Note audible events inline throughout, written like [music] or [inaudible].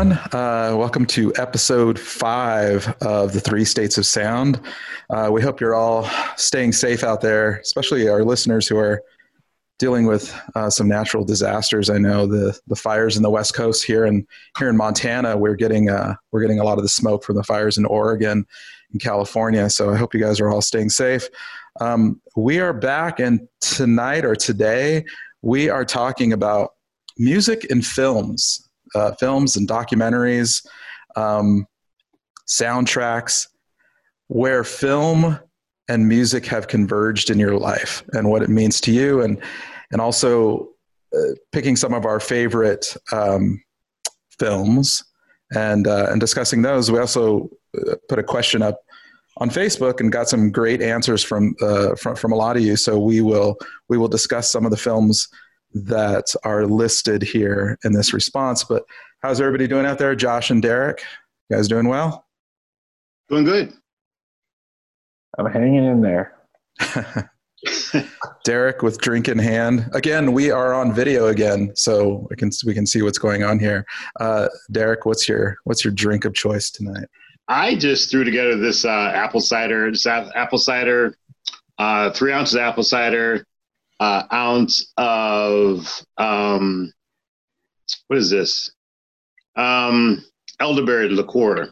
Welcome, everyone. Uh, welcome to episode five of the Three States of Sound. Uh, we hope you're all staying safe out there, especially our listeners who are dealing with uh, some natural disasters. I know the the fires in the West Coast here in here in Montana. We're getting uh, we're getting a lot of the smoke from the fires in Oregon and California. So I hope you guys are all staying safe. Um, we are back, and tonight or today we are talking about music and films, uh, films and documentaries, um, soundtracks, where film and music have converged in your life and what it means to you and and also uh, picking some of our favorite um, films and uh, and discussing those. We also uh, put a question up on Facebook and got some great answers from uh, from from a lot of you. So we will we will discuss some of the films that are listed here in this response. But how's everybody doing out there? Josh and Derek, you guys doing well? Doing good. I'm hanging in there. [laughs] Derek with drink in hand. Again, we are on video again, so we can we can see what's going on here. Uh, Derek, what's your what's your drink of choice tonight? I just threw together this uh, apple cider, this apple cider, uh, three ounces of apple cider, uh, ounce of um, what is this? Um, elderberry liqueur,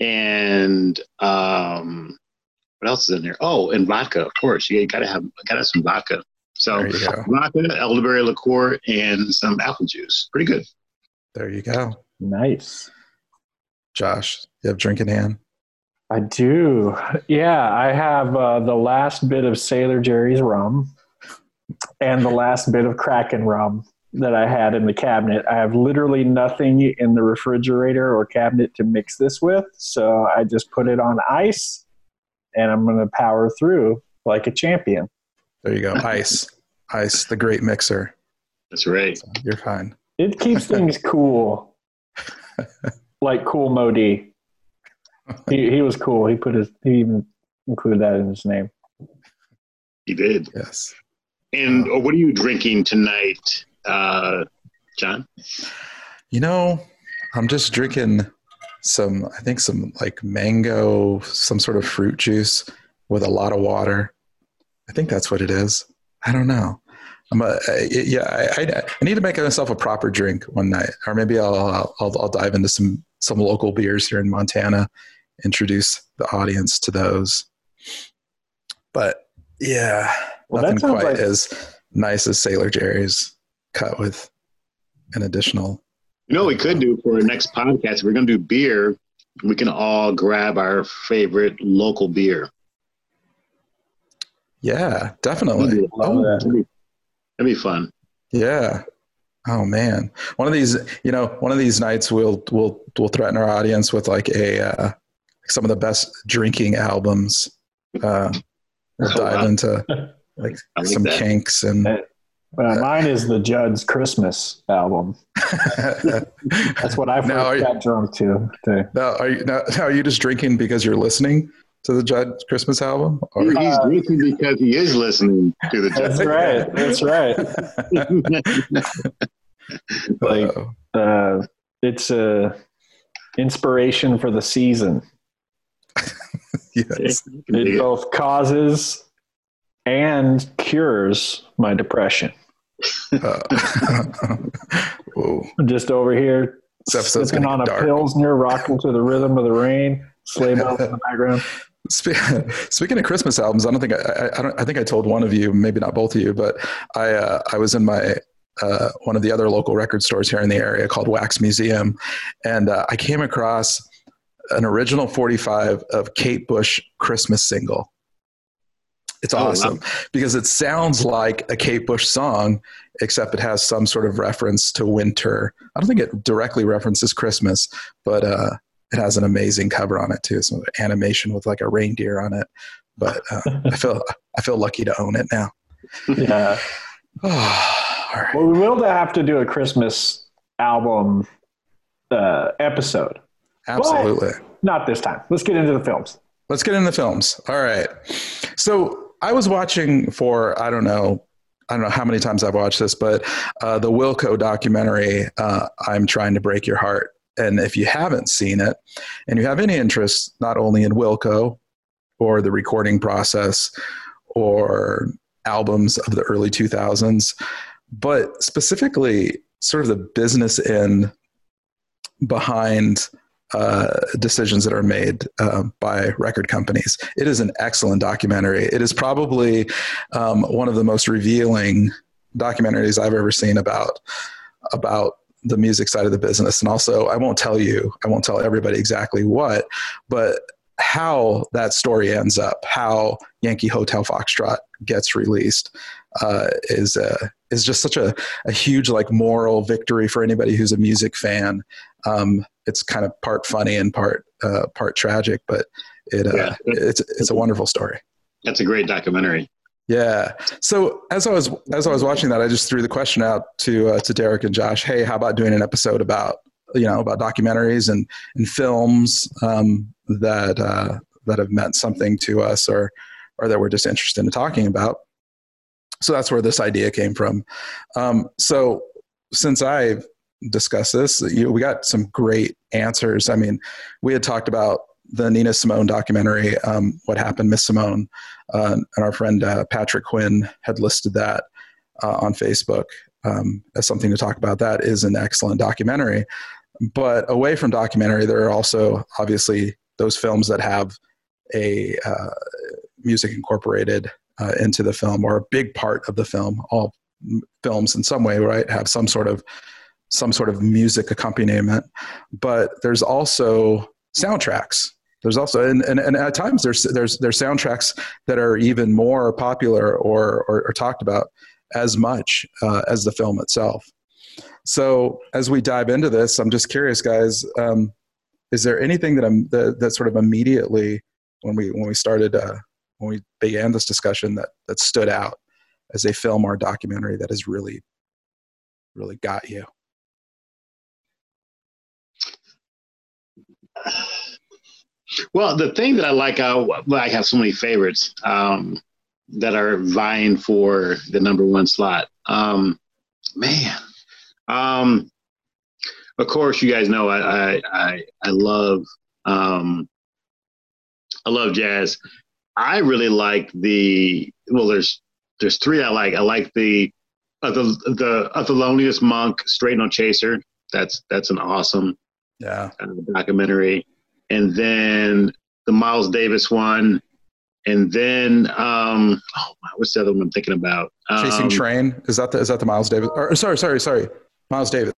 and um, what else is in there? Oh, and vodka, of course. You gotta have gotta have some vodka. So vodka, elderberry liqueur, and some apple juice. Pretty good. There you go. Nice. Josh, you have drink in hand. I do. Yeah, I have uh, the last bit of Sailor Jerry's rum and the last bit of Kraken rum that I had in the cabinet. I have literally nothing in the refrigerator or cabinet to mix this with, so I just put it on ice and I'm going to power through like a champion. There you go. [laughs] Ice. Ice, the great mixer. That's right. So you're fine. It keeps things [laughs] cool. like Kool Moe Dee. He, he was cool. He put his, he even included that in his name. He did. Yes. And what are you drinking tonight, uh, John? You know, I'm just drinking some I think some like mango, some sort of fruit juice with a lot of water. I think that's what it is. I don't know. I'm a, yeah. I, I, I need to make myself a proper drink one night, or maybe I'll, I'll I'll dive into some some local beers here in Montana, introduce the audience to those. But yeah, well, nothing quite like- as nice as Sailor Jerry's cut with an additional you know, we could do for our next podcast. If we're going to do beer, we can all grab our favorite local beer. Yeah, definitely. Oh, that'd, be, that'd be fun. Yeah. Oh man, one of these, you know, one of these nights we'll we'll we'll threaten our audience with like a uh, some of the best drinking albums. Uh, we'll oh, dive wow. into [laughs] like, like some that. kinks and uh, mine is the Judds Christmas album. [laughs] That's what I've now got drunk to. to. Now, are you now, now, are you just drinking because you're listening to the Judds Christmas album? Or? He's uh, drinking because he is listening to the Judd. That's right. That's right. [laughs] like uh, it's a inspiration for the season. [laughs] yes. It both causes and cures my depression. Uh, [laughs] Just over here, sitting on a dark. pilsner, rocking to the rhythm of the rain, sleigh bells in the [laughs] background. Speaking of Christmas albums, I don't think I, I, don't, I think I told one of you, maybe not both of you, but I uh, I was in my uh, one of the other local record stores here in the area called Wax Museum, and uh, I came across an original 45 of Kate Bush Christmas single. It's oh, awesome wow. because it sounds like a Kate Bush song, except it has some sort of reference to winter. I don't think it directly references Christmas, but uh, it has an amazing cover on it too. Some animation with like a reindeer on it. But uh, [laughs] I feel I feel lucky to own it now. Yeah. [sighs] oh, right. Well, we will have to do a Christmas album uh, episode. Absolutely. But not this time. Let's get into the films. Let's get into the films. All right. So I was watching for, I don't know, I don't know how many times I've watched this, but uh, the Wilco documentary, uh, I'm trying to break your heart. And if you haven't seen it, and you have any interest not only in Wilco or the recording process or albums of the early 2000s, but specifically sort of the business end behind uh, decisions that are made uh, by record companies. It is an excellent documentary. It is probably um, one of the most revealing documentaries I've ever seen about about the music side of the business. And also, I won't tell you, I won't tell everybody exactly what, but how that story ends up, how Yankee Hotel Foxtrot gets released, uh, is uh, is just such a, a huge like moral victory for anybody who's a music fan. Um, it's kind of part funny and part uh, part tragic, but it uh, yeah. it's it's a wonderful story. That's a great documentary. Yeah. So as I was as I was watching that, I just threw the question out to uh, to Derek and Josh. Hey, how about doing an episode about you know about documentaries and and films um, that uh, that have meant something to us or or that we're just interested in talking about. So that's where this idea came from. Um, so since I discussed this, you we got some great answers. I mean, we had talked about the Nina Simone documentary, um, What Happened, Miss Simone, uh, and our friend uh, Patrick Quinn had listed that uh, on Facebook um, as something to talk about. That is an excellent documentary. But away from documentary, there are also obviously those films that have a uh, music incorporated uh, into the film or a big part of the film. All films in some way, right, have some sort of some sort of music accompaniment. But there's also soundtracks. There's also and, and, and at times there's there's there's soundtracks that are even more popular or or, or talked about as much uh, as the film itself. So as we dive into this, I'm just curious, guys. Um, is there anything that I'm that, that sort of immediately when we when we started uh, when we began this discussion that that stood out as a film or documentary that has really really got you? Well, the thing that I like, well, I have so many favorites um, that are vying for the number one slot. Um, man, um, of course, you guys know I I I, I love um, I love jazz. I really like the well. There's there's three I like. I like the uh, the the uh, monk, straight no chaser. That's that's an awesome yeah uh, documentary. And then the Miles Davis one, and then um, oh, what's the other one I'm thinking about? Um, Chasing Trane is that the is that the Miles Davis? Or, sorry, sorry, sorry, Miles Davis.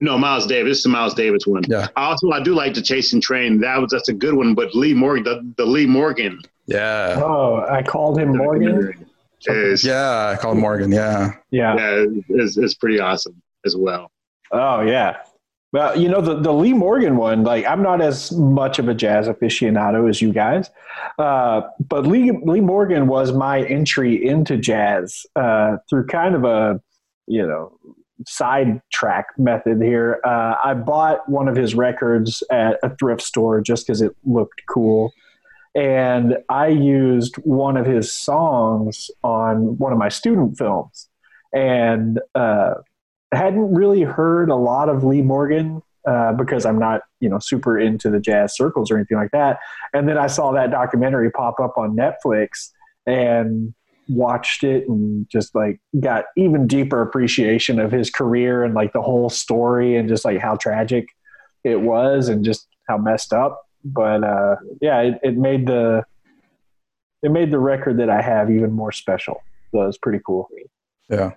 No, Miles Davis. This is the Miles Davis one. Yeah. Also, I do like the Chasing Trane. That was that's a good one. But Lee Morgan, the, the Lee Morgan. Yeah. Oh, I called him Morgan. Is, yeah, I called Morgan. Yeah. Yeah. Yeah, is is pretty awesome as well. Oh yeah. Well, you know the the Lee Morgan one. Like, I'm not as much of a jazz aficionado as you guys, uh, but Lee Lee Morgan was my entry into jazz uh, through kind of a you know sidetrack method here. Uh, I bought one of his records at a thrift store just because it looked cool. And I used one of his songs on one of my student films. And uh, hadn't really heard a lot of Lee Morgan uh, because I'm not, you know, super into the jazz circles or anything like that. And then I saw that documentary pop up on Netflix and watched it and just like got even deeper appreciation of his career and like the whole story and just like how tragic it was and just how messed up. But uh, yeah, it, it made the it made the record that I have even more special. So it was pretty cool. Yeah.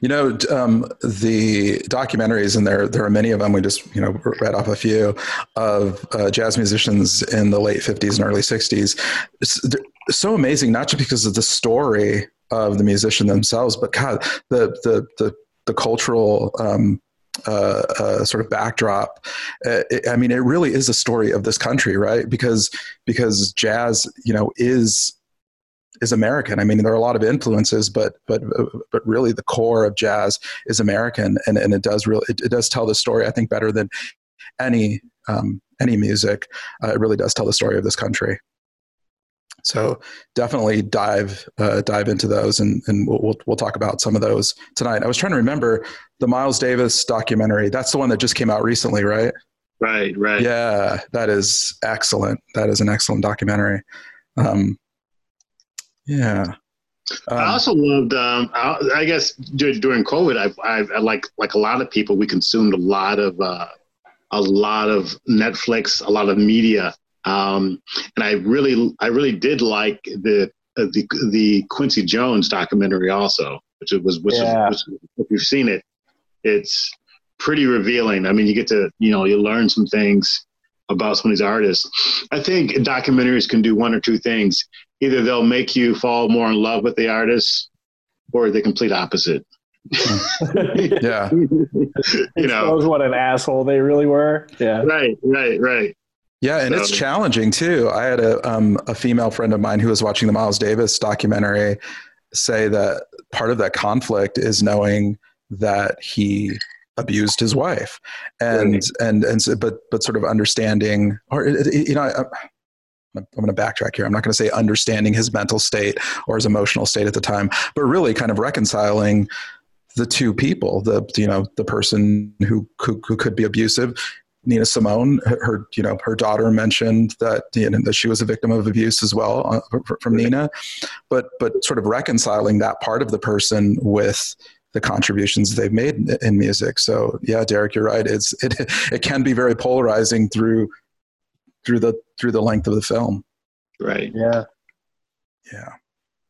You know, um, the documentaries, and there there are many of them. We just you know read off a few of uh, jazz musicians in the late '50s and early '60s. It's so amazing, not just because of the story of the musician themselves, but God, the the the, the cultural um, uh, uh, sort of backdrop. Uh, it, I mean, it really is a story of this country, right? Because because jazz, you know, is is American. I mean, there are a lot of influences, but but but really the core of jazz is American, and, and it does really it, it does tell the story. I think better than any um, any music. Uh, it really does tell the story of this country. So definitely dive uh, dive into those, and, and we'll, we'll, we'll talk about some of those tonight. I was trying to remember the Miles Davis documentary. That's the one that just came out recently, right? Right, right. Yeah, that is excellent. That is an excellent documentary. Um, yeah. Um, I also loved. Um, I, I, guess during COVID, I, I, like like a lot of people, we consumed a lot of uh, a lot of Netflix, a lot of media, um, and I really I really did like the uh, the the Quincy Jones documentary also, which was which, yeah. which if you've seen it, it's pretty revealing. I mean, you get to you know you learn some things about some of these artists. I think documentaries can do one or two things. Either they'll make you fall more in love with the artist, or the complete opposite. [laughs] yeah, [laughs] you know what an asshole they really were. Yeah, right, right, right. Yeah, and so. it's challenging too. I had a um, a female friend of mine who was watching the Miles Davis documentary say that part of that conflict is knowing that he abused his wife and right. and and so, but but sort of understanding or you know I, I'm going to backtrack here. I'm not going to say understanding his mental state or his emotional state at the time, but really kind of reconciling the two people, the you know the person who who, who could be abusive. Nina Simone, her you know her daughter mentioned that you know, that she was a victim of abuse as well uh, from Nina, but but sort of reconciling that part of the person with the contributions they've made in music. So yeah, Derek, you're right. It's it it can be very polarizing through through the through the length of the film. Right. Yeah. Yeah.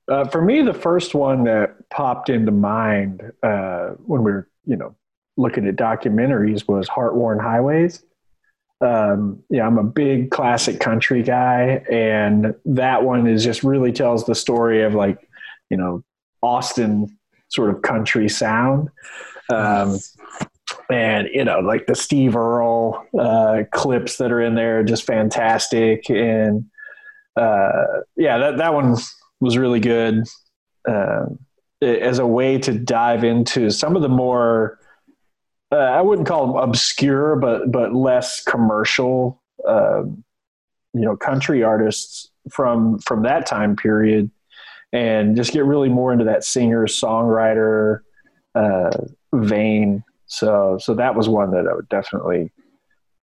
Uh, for me, the first one that popped into mind uh, when we were, you know, looking at documentaries was Heart-Worn Highways. Um, yeah, I'm a big classic country guy, and that one is just really tells the story of like, you know, Austin sort of country sound. Um, and you know, like the Steve Earle uh, clips that are in there, just fantastic. And uh, yeah, that that one was really good uh, as a way to dive into some of the more uh, I wouldn't call them obscure, but but less commercial, uh, you know, country artists from from that time period and just get really more into that singer songwriter uh, vein. So so that was one that I would definitely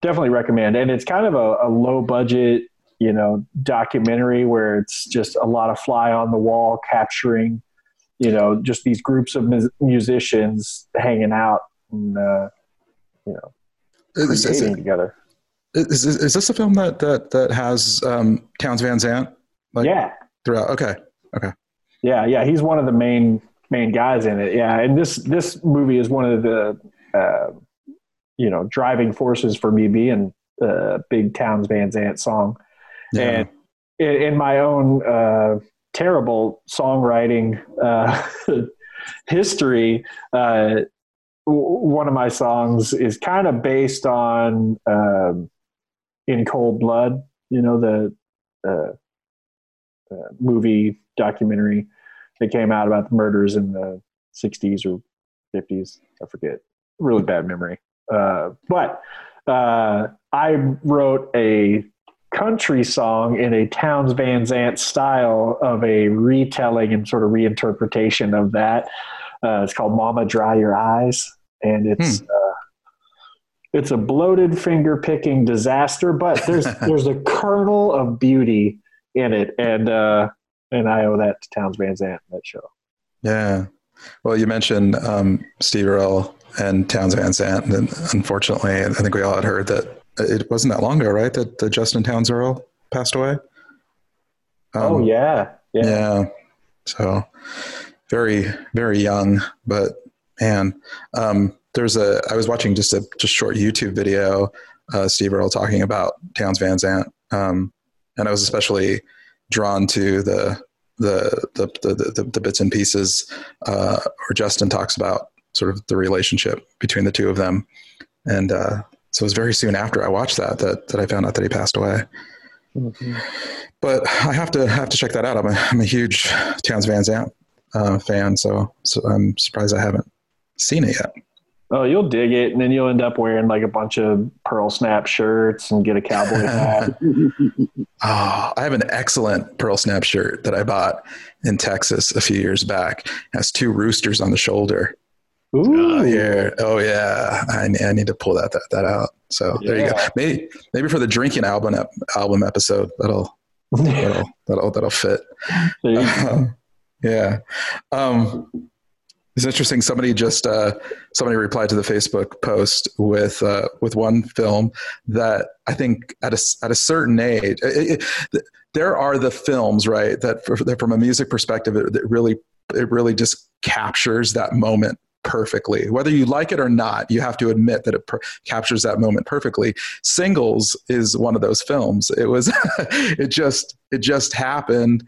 definitely recommend. And it's kind of a, a low budget, you know, documentary where it's just a lot of fly on the wall capturing, you know, just these groups of musicians hanging out and uh, you know is, is together. Is, is, is this a film that that that has um, Townes Van Zandt? Like, yeah. Throughout. Okay. Okay. Yeah, yeah, he's one of the main main guys in it. Yeah, and this this movie is one of the uh, you know driving forces for me being a big Townes Van Zandt song. Yeah. And in, in, my own uh, terrible songwriting uh, [laughs] history, uh, one of my songs is kind of based on um, "In Cold Blood." You know the uh, uh, movie documentary that came out about the murders in the 60s or 50s. I forget. Really bad memory. Uh, but uh, I wrote a country song in a Townes Van Zandt style of a retelling and sort of reinterpretation of that. Uh, it's called "Mama Dry Your Eyes," and it's hmm. uh, it's a bloated finger picking disaster, but there's [laughs] there's a kernel of beauty in it, and uh, and I owe that to Townes Van Zandt that show. Yeah. Well, you mentioned um, Steve Earle and Townes Van Zandt, and unfortunately, I think we all had heard that it wasn't that long ago, right? That, that Justin Townes Earle passed away. Um, oh yeah, yeah, yeah. So very, very young, but man, um, there's a. I was watching just a just short YouTube video, uh, Steve Earle talking about Townes Van Zandt, um, and I was especially drawn to the the the the, the, the bits and pieces uh, where Justin talks about sort of the relationship between the two of them, and uh, so it was very soon after I watched that that that I found out that he passed away. Mm-hmm. But I have to have to check that out. I'm a, I'm a huge Townes Van Zandt uh, fan, so so I'm surprised I haven't seen it yet. Oh, you'll dig it, and then you'll end up wearing like a bunch of pearl snap shirts and get a cowboy [laughs] hat. Oh, I have an excellent pearl snap shirt that I bought in Texas a few years back. It has two roosters on the shoulder. Ooh, Uh, yeah. Oh yeah. I, I need to pull that that, that out. So there you go. Maybe maybe for the drinking album album episode that'll [laughs] that'll that'll, that'll fit. There you go. Um, [laughs] yeah. Um, it's interesting. Somebody just uh, somebody replied to the Facebook post with uh, with one film that I think at a at a certain age, it, it, there are the films right that, for, that from a music perspective, it, it really it really just captures that moment perfectly. Whether you like it or not, you have to admit that it per- captures that moment perfectly. Singles is one of those films. It was [laughs] it just it just happened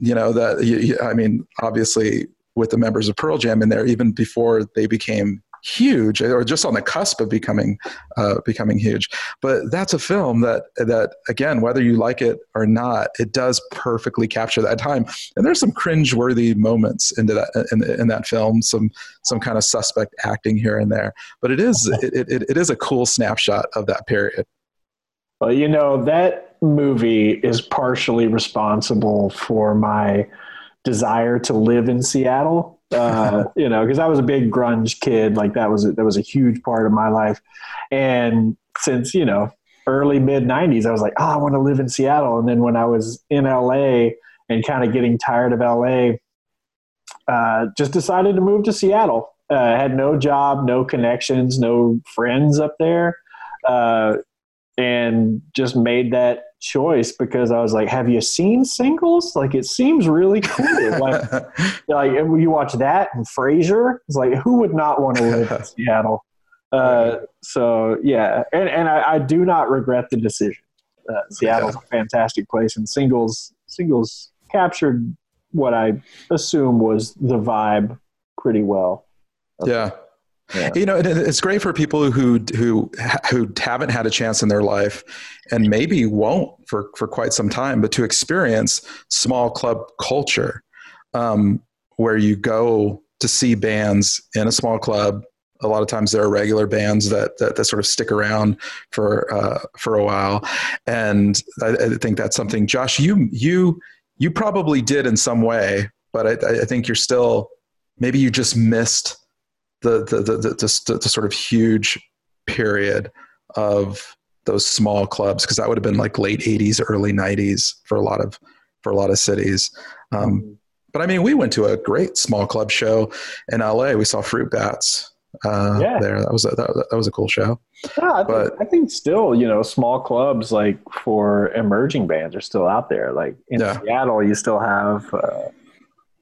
you know that you, i mean obviously with the members of pearl jam in there even before they became huge or just on the cusp of becoming uh, becoming huge. But that's a film that that again whether you like it or not it does perfectly capture that time. And there's some cringe-worthy moments into that in, in that film some some kind of suspect acting here and there. But it is it, it, it is a cool snapshot of that period. Well, you know, that movie is partially responsible for my desire to live in Seattle. Uh, [laughs] you know, because I was a big grunge kid. Like that was a, that was a huge part of my life. And since you know early mid '90s, I was like, oh, I want to live in Seattle. And then when I was in LA and kind of getting tired of LA, uh, just decided to move to Seattle. Uh, had no job, no connections, no friends up there. And just made that choice because I was like, "Have you seen Singles? Like, it seems really cool. [laughs] like, like you watch that and Frasier. It's like, who would not want to live in [laughs] Seattle? Uh, so yeah, and and I, I do not regret the decision. Uh, Seattle's a fantastic place, and Singles Singles captured what I assume was the vibe pretty well. yeah Yeah. you know it's great for people who who who haven't had a chance in their life and maybe won't for for quite some time but to experience small club culture um, where you go to see bands in a small club a lot of times there are regular bands that that, that sort of stick around for uh, for a while and I, I think that's something josh you you you probably did in some way but i, I think you're still maybe you just missed the the the, the, the, the sort of huge period of those small clubs because that would have been like late 80s early 90s for a lot of for a lot of cities um, but i mean we went to a great small club show in la we saw fruit bats uh, Yeah. there that was a, that, that was a cool show Yeah, I think, But- I think still, you know, small clubs like for emerging bands are still out there. Like in Yeah. Seattle, you still have, uh,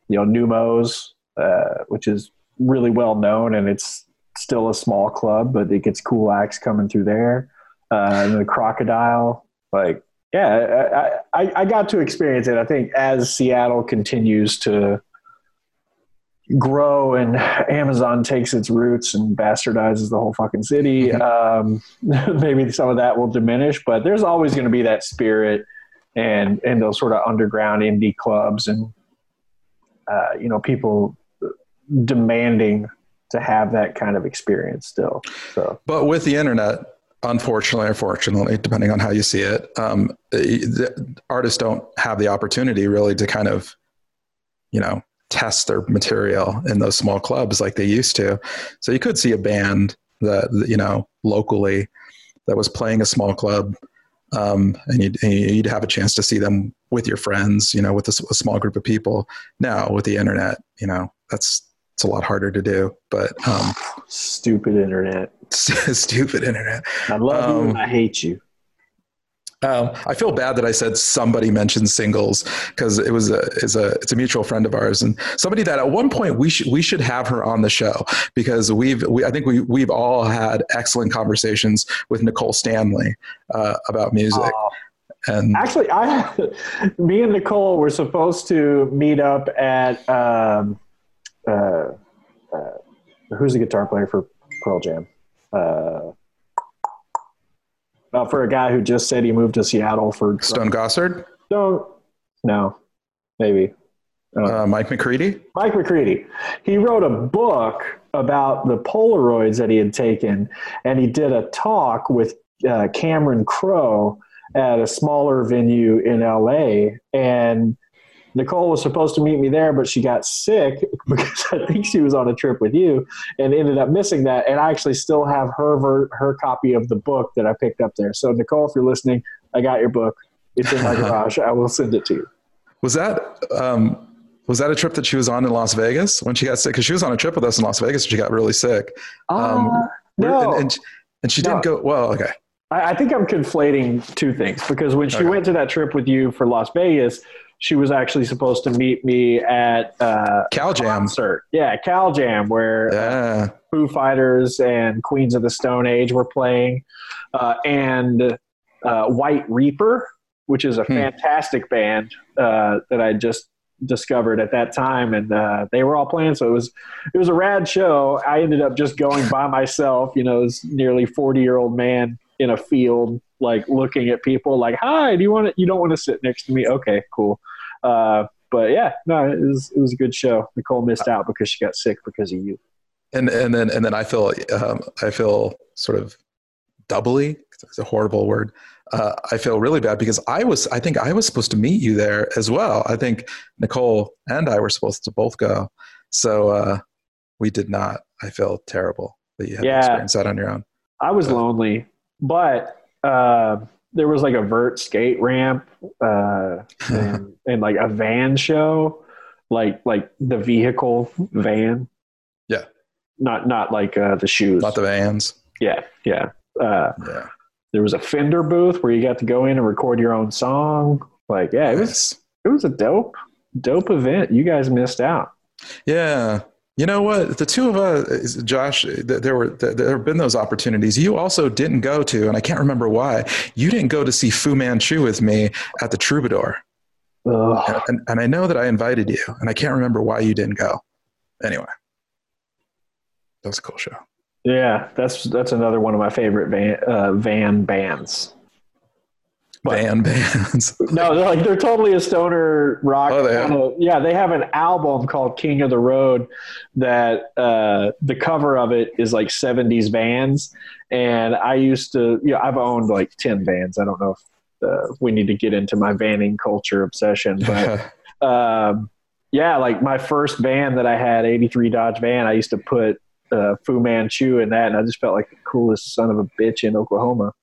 you know, Neumos, uh, which is really well known, and it's still a small club, but it gets cool acts coming through there. Uh, and the Crocodile, like, yeah, I, I, I got to experience it. I think as Seattle continues to grow and Amazon takes its roots and bastardizes the whole fucking city, um, [laughs] maybe some of that will diminish. But there's always going to be that spirit and and those sort of underground indie clubs and uh, you know people demanding to have that kind of experience still. So But with the internet, unfortunately or fortunately, depending on how you see it, um, artists don't have the opportunity really to kind of, you know, test their material in those small clubs like they used to. So you could see a band that, you know, locally that was playing a small club. Um, and you'd, and you'd have a chance to see them with your friends, you know, with a small group of people. Now with the internet, you know, that's it's a lot harder to do. But um, stupid internet. [laughs] stupid internet. I love you Um, and I hate you. Um, I feel bad that I said somebody mentioned singles because it was a is a it's a mutual friend of ours and somebody that at one point we should we should have her on the show because we've we, I think we we've all had excellent conversations with Nicole Stanley uh, about music Oh. and Actually, I, [laughs] me and Nicole were supposed to meet up at um, uh, uh, who's the guitar player for Pearl Jam? Uh, well, for a guy who just said he moved to Seattle for Stone Gossard. don't no, maybe Uh, Mike McCready. Mike McCready. He wrote a book about the Polaroids that he had taken, and he did a talk with uh, Cameron Crowe at a smaller venue in LA. And Nicole was supposed to meet me there, but she got sick [laughs] because I think she was on a trip with you and ended up missing that. And I actually still have her ver- her copy of the book that I picked up there. So Nicole, if you're listening, I got your book. It's in my [laughs] garage. I will send it to you. Was that um, was that a trip that she was on in Las Vegas when she got sick? Because she was on a trip with us in Las Vegas and she got really sick. Um, uh, no. And, and, and she didn't go. Well, okay. I, I, think I'm conflating two things because when she okay. went to that trip with you for Las Vegas, she was actually supposed to meet me at uh, Cal Jam concert. Yeah, Cal Jam, where yeah. uh, Foo Fighters and Queens of the Stone Age were playing, uh, and uh, White Reaper, which is a hmm. fantastic band uh, that I just discovered at that time and uh, they were all playing so it was it was a rad show i ended up just going by [laughs] myself you know this nearly 40 year old man in a field like looking at people like hi do you want to you don't want to sit next to me okay cool uh, but yeah no it was it was a good show nicole missed out because she got sick because of you and and then and then i feel um, i feel sort of doubly it's a horrible word uh, I feel really bad because I was, I think I was supposed to meet you there as well. I think Nicole and I were supposed to both go. So uh, we did not. I feel terrible that you had yeah, to experience that on your own. I was lonely, but uh, there was like a vert skate ramp uh, [laughs] and, and like a van show, like like the vehicle van. Yeah. Not not like uh, the shoes. Not the vans. Yeah, yeah. Uh, yeah there was a Fender booth where you got to go in and record your own song. Like, yeah, it was it was a dope dope event. You guys missed out. Yeah. You know what? The two of us, Josh, there were there have been those opportunities. You also didn't go to, and I can't remember why. You didn't go to see Fu Manchu with me at the Troubadour, and, and, and I know that I invited you, and I can't remember why you didn't go. Anyway, that was a cool show. Yeah, that's that's another one of my favorite van, uh, van bands. But, van bands. [laughs] no, they're like they're totally a stoner rock. Oh, they yeah, they have an album called King of the Road that uh, the cover of it is like '70s bands. and I used to, you know, I've owned like ten bands. I don't know if uh, we need to get into my vanning culture obsession, but. [laughs] um, yeah, like my first band that I had, 83 Dodge van, I used to put uh, Fu Manchu in that, and I just felt like the coolest son of a bitch in Oklahoma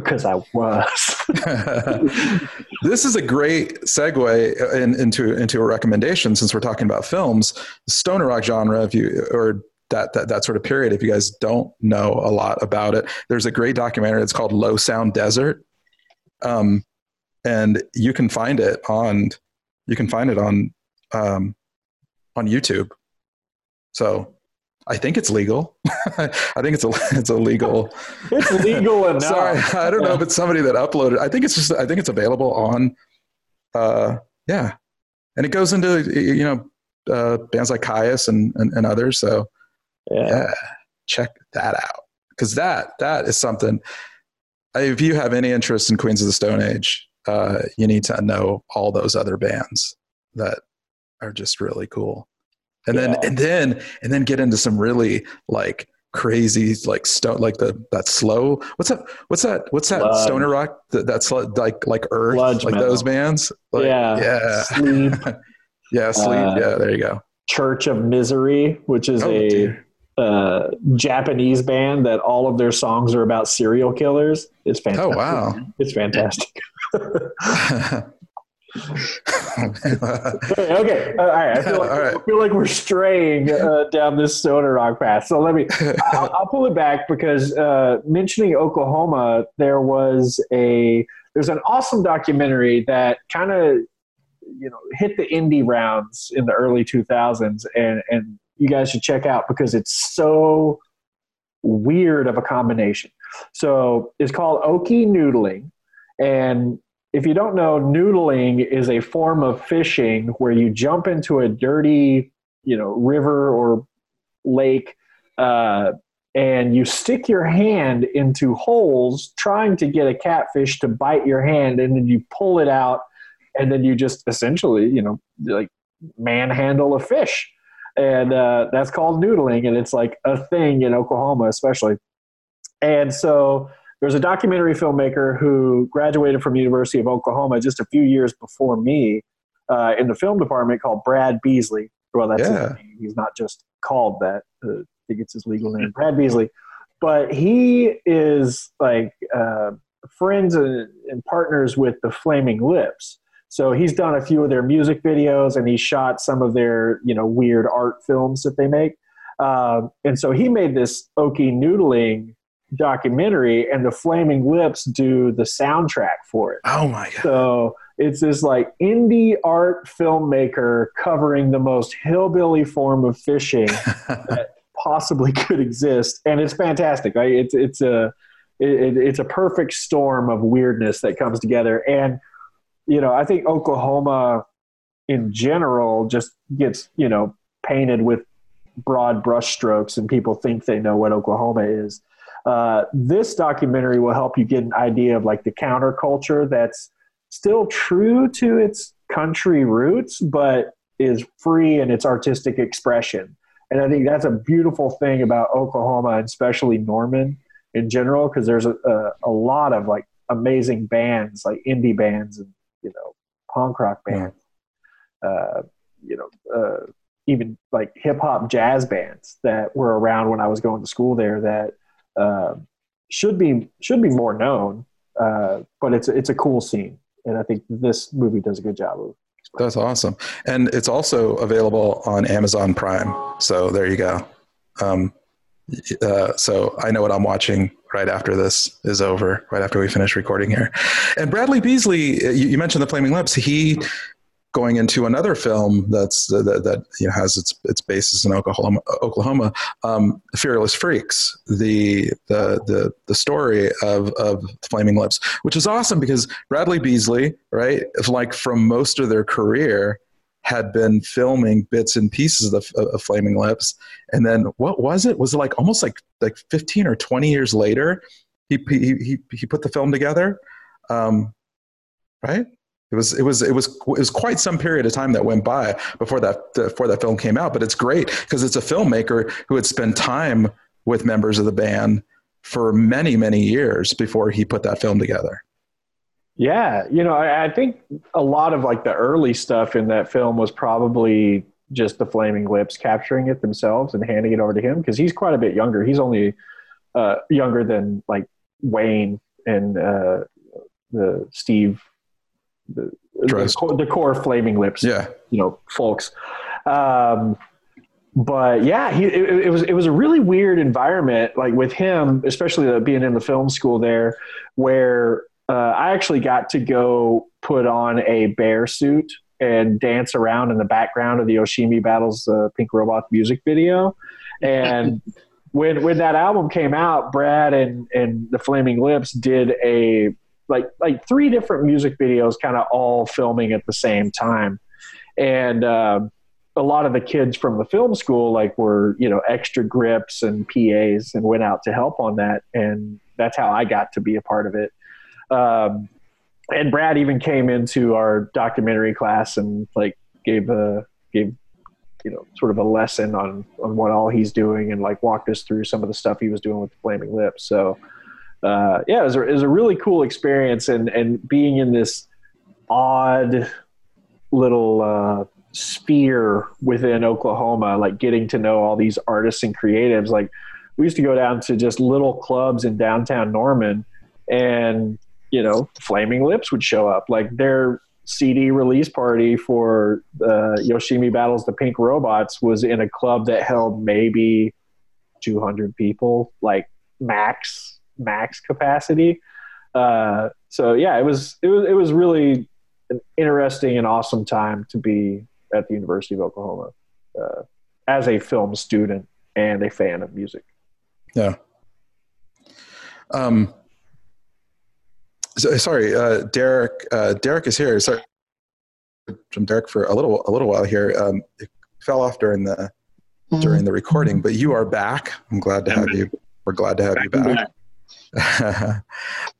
because I was. [laughs] this is a great segue in, into into a recommendation since we're talking about films. The stoner rock genre, if you or that, that that sort of period, if you guys don't know a lot about it, there's a great documentary. It's called Lo Sound Desert, um, and you can find it on you can find it on um, on YouTube. So I think it's legal. [laughs] I think it's a it's illegal. It's legal [laughs] enough. Sorry, I don't know if it's somebody that uploaded. I think it's just I think it's available on. Uh, yeah, and it goes into you know uh, bands like Kyuss and, and, and others. So yeah. yeah, check that out because that that is something. If you have any interest in Queens of the Stone Age, uh, you need to know all those other bands that are just really cool and yeah. then and then and then get into some really like crazy like stone like the that slow what's that what's that what's that Blood. stoner rock? That, that's like like earth like metal. those bands? Like, yeah. yeah. Sleep. [laughs] Yeah sleep. Uh, yeah there you go. Church of misery which is oh, a uh, japanese band that all of their songs are about serial killers. It's fantastic. oh wow. It's fantastic [laughs] [laughs] [laughs] okay, uh, all right. I feel like, right. I feel like we're straying uh, down this stoner rock path. So let me, [laughs] I'll, I'll pull it back because uh, mentioning Oklahoma, there was a there's an awesome documentary that kind of you know hit the indie rounds in the early 2000s, and and you guys should check out because it's so weird of a combination. So it's called Okie Noodling, and if you don't know, noodling is a form of fishing where you jump into a dirty, you know, river or lake, uh, and you stick your hand into holes trying to get a catfish to bite your hand, and then you pull it out, and then you just essentially, you know, like manhandle a fish, and uh, that's called noodling, and it's like a thing in Oklahoma, especially. And so there's a documentary filmmaker who graduated from University of Oklahoma just a few years before me uh, in the film department called Brad Beesley. Well, that's Yeah. his name. He's not just called that. Uh, I think it's his legal name, Brad Beesley. But he is like uh, friends and, and partners with the Flaming Lips. So he's done a few of their music videos and he shot some of their you know weird art films that they make. Um, and so he made this Okie Noodling documentary, and the Flaming Lips do the soundtrack for it. Oh my god. So it's this like indie art filmmaker covering the most hillbilly form of fishing [laughs] that possibly could exist, and it's fantastic. Right? It's it's a it, it's a perfect storm of weirdness that comes together, and you know I think Oklahoma in general just gets you know painted with broad brushstrokes, and people think they know what Oklahoma is. Uh, this documentary will help you get an idea of like the counterculture that's still true to its country roots, but is free in its artistic expression. And I think that's a beautiful thing about Oklahoma, and especially Norman in general, because there's a, a, a lot of like amazing bands, like indie bands and you know punk rock bands, uh, you know, uh, even like hip hop jazz bands that were around when I was going to school there that uh, should be should be more known. Uh, but it's it's a cool scene, and I think this movie does a good job of. That's awesome. And it's also available on Amazon Prime. So there you go. Um, uh, so I know what I'm watching right after this is over, right after we finish recording here. And Bradley Beesley, you, you mentioned the Flaming Lips. He going into another film that's that, that you know, has its its basis in Oklahoma. Oklahoma, um, Fearless Freaks, the the the the story of of Flaming Lips, which is awesome because Bradley Beesley, right, like from most of their career, had been filming bits and pieces of, of Flaming Lips, and then what was it? Was it like almost like like fifteen or twenty years later? He he he, he put the film together, um, right? It was it was it was it was quite some period of time that went by before that before that film came out. But it's great because it's a filmmaker who had spent time with members of the band for many many years before he put that film together. Yeah, you know, I, I think a lot of like the early stuff in that film was probably just the Flaming Lips capturing it themselves and handing it over to him because he's quite a bit younger. He's only uh, younger than like Wayne and uh, the Steve, the, the, core, the core Flaming Lips, Yeah, you know, folks. Um, but yeah, he, it, it was it was a really weird environment, like with him, especially being in the film school there, where uh, I actually got to go put on a bear suit and dance around in the background of the Yoshimi Battles uh, Pink Robot music video. And [laughs] when when that album came out, Brad and and the Flaming Lips did a like like three different music videos, kind of all filming at the same time. And um, a lot of the kids from the film school like were you know extra grips and PAs and went out to help on that, and that's how I got to be a part of it. Um, and Brad even came into our documentary class and like gave a gave you know sort of a lesson on on what all he's doing and like walked us through some of the stuff he was doing with the Flaming Lips. So uh, yeah, it was, a, it was a really cool experience and and being in this odd little uh, sphere within Oklahoma, like getting to know all these artists and creatives. Like we used to go down to just little clubs in downtown Norman and you know, Flaming Lips would show up. Like their CD release party for uh, Yoshimi Battles the Pink Robots was in a club that held maybe 200 people, like max max capacity. Uh, so yeah, it was it was it was really an interesting and awesome time to be at the University of Oklahoma uh, as a film student and a fan of music. yeah. Um, so, sorry, uh, Derek. Uh, Derek is here. Sorry, from Derek for a little a little while here. Um, it fell off during the during the recording, but you are back. I'm glad to have you. We're glad to have you back. [laughs]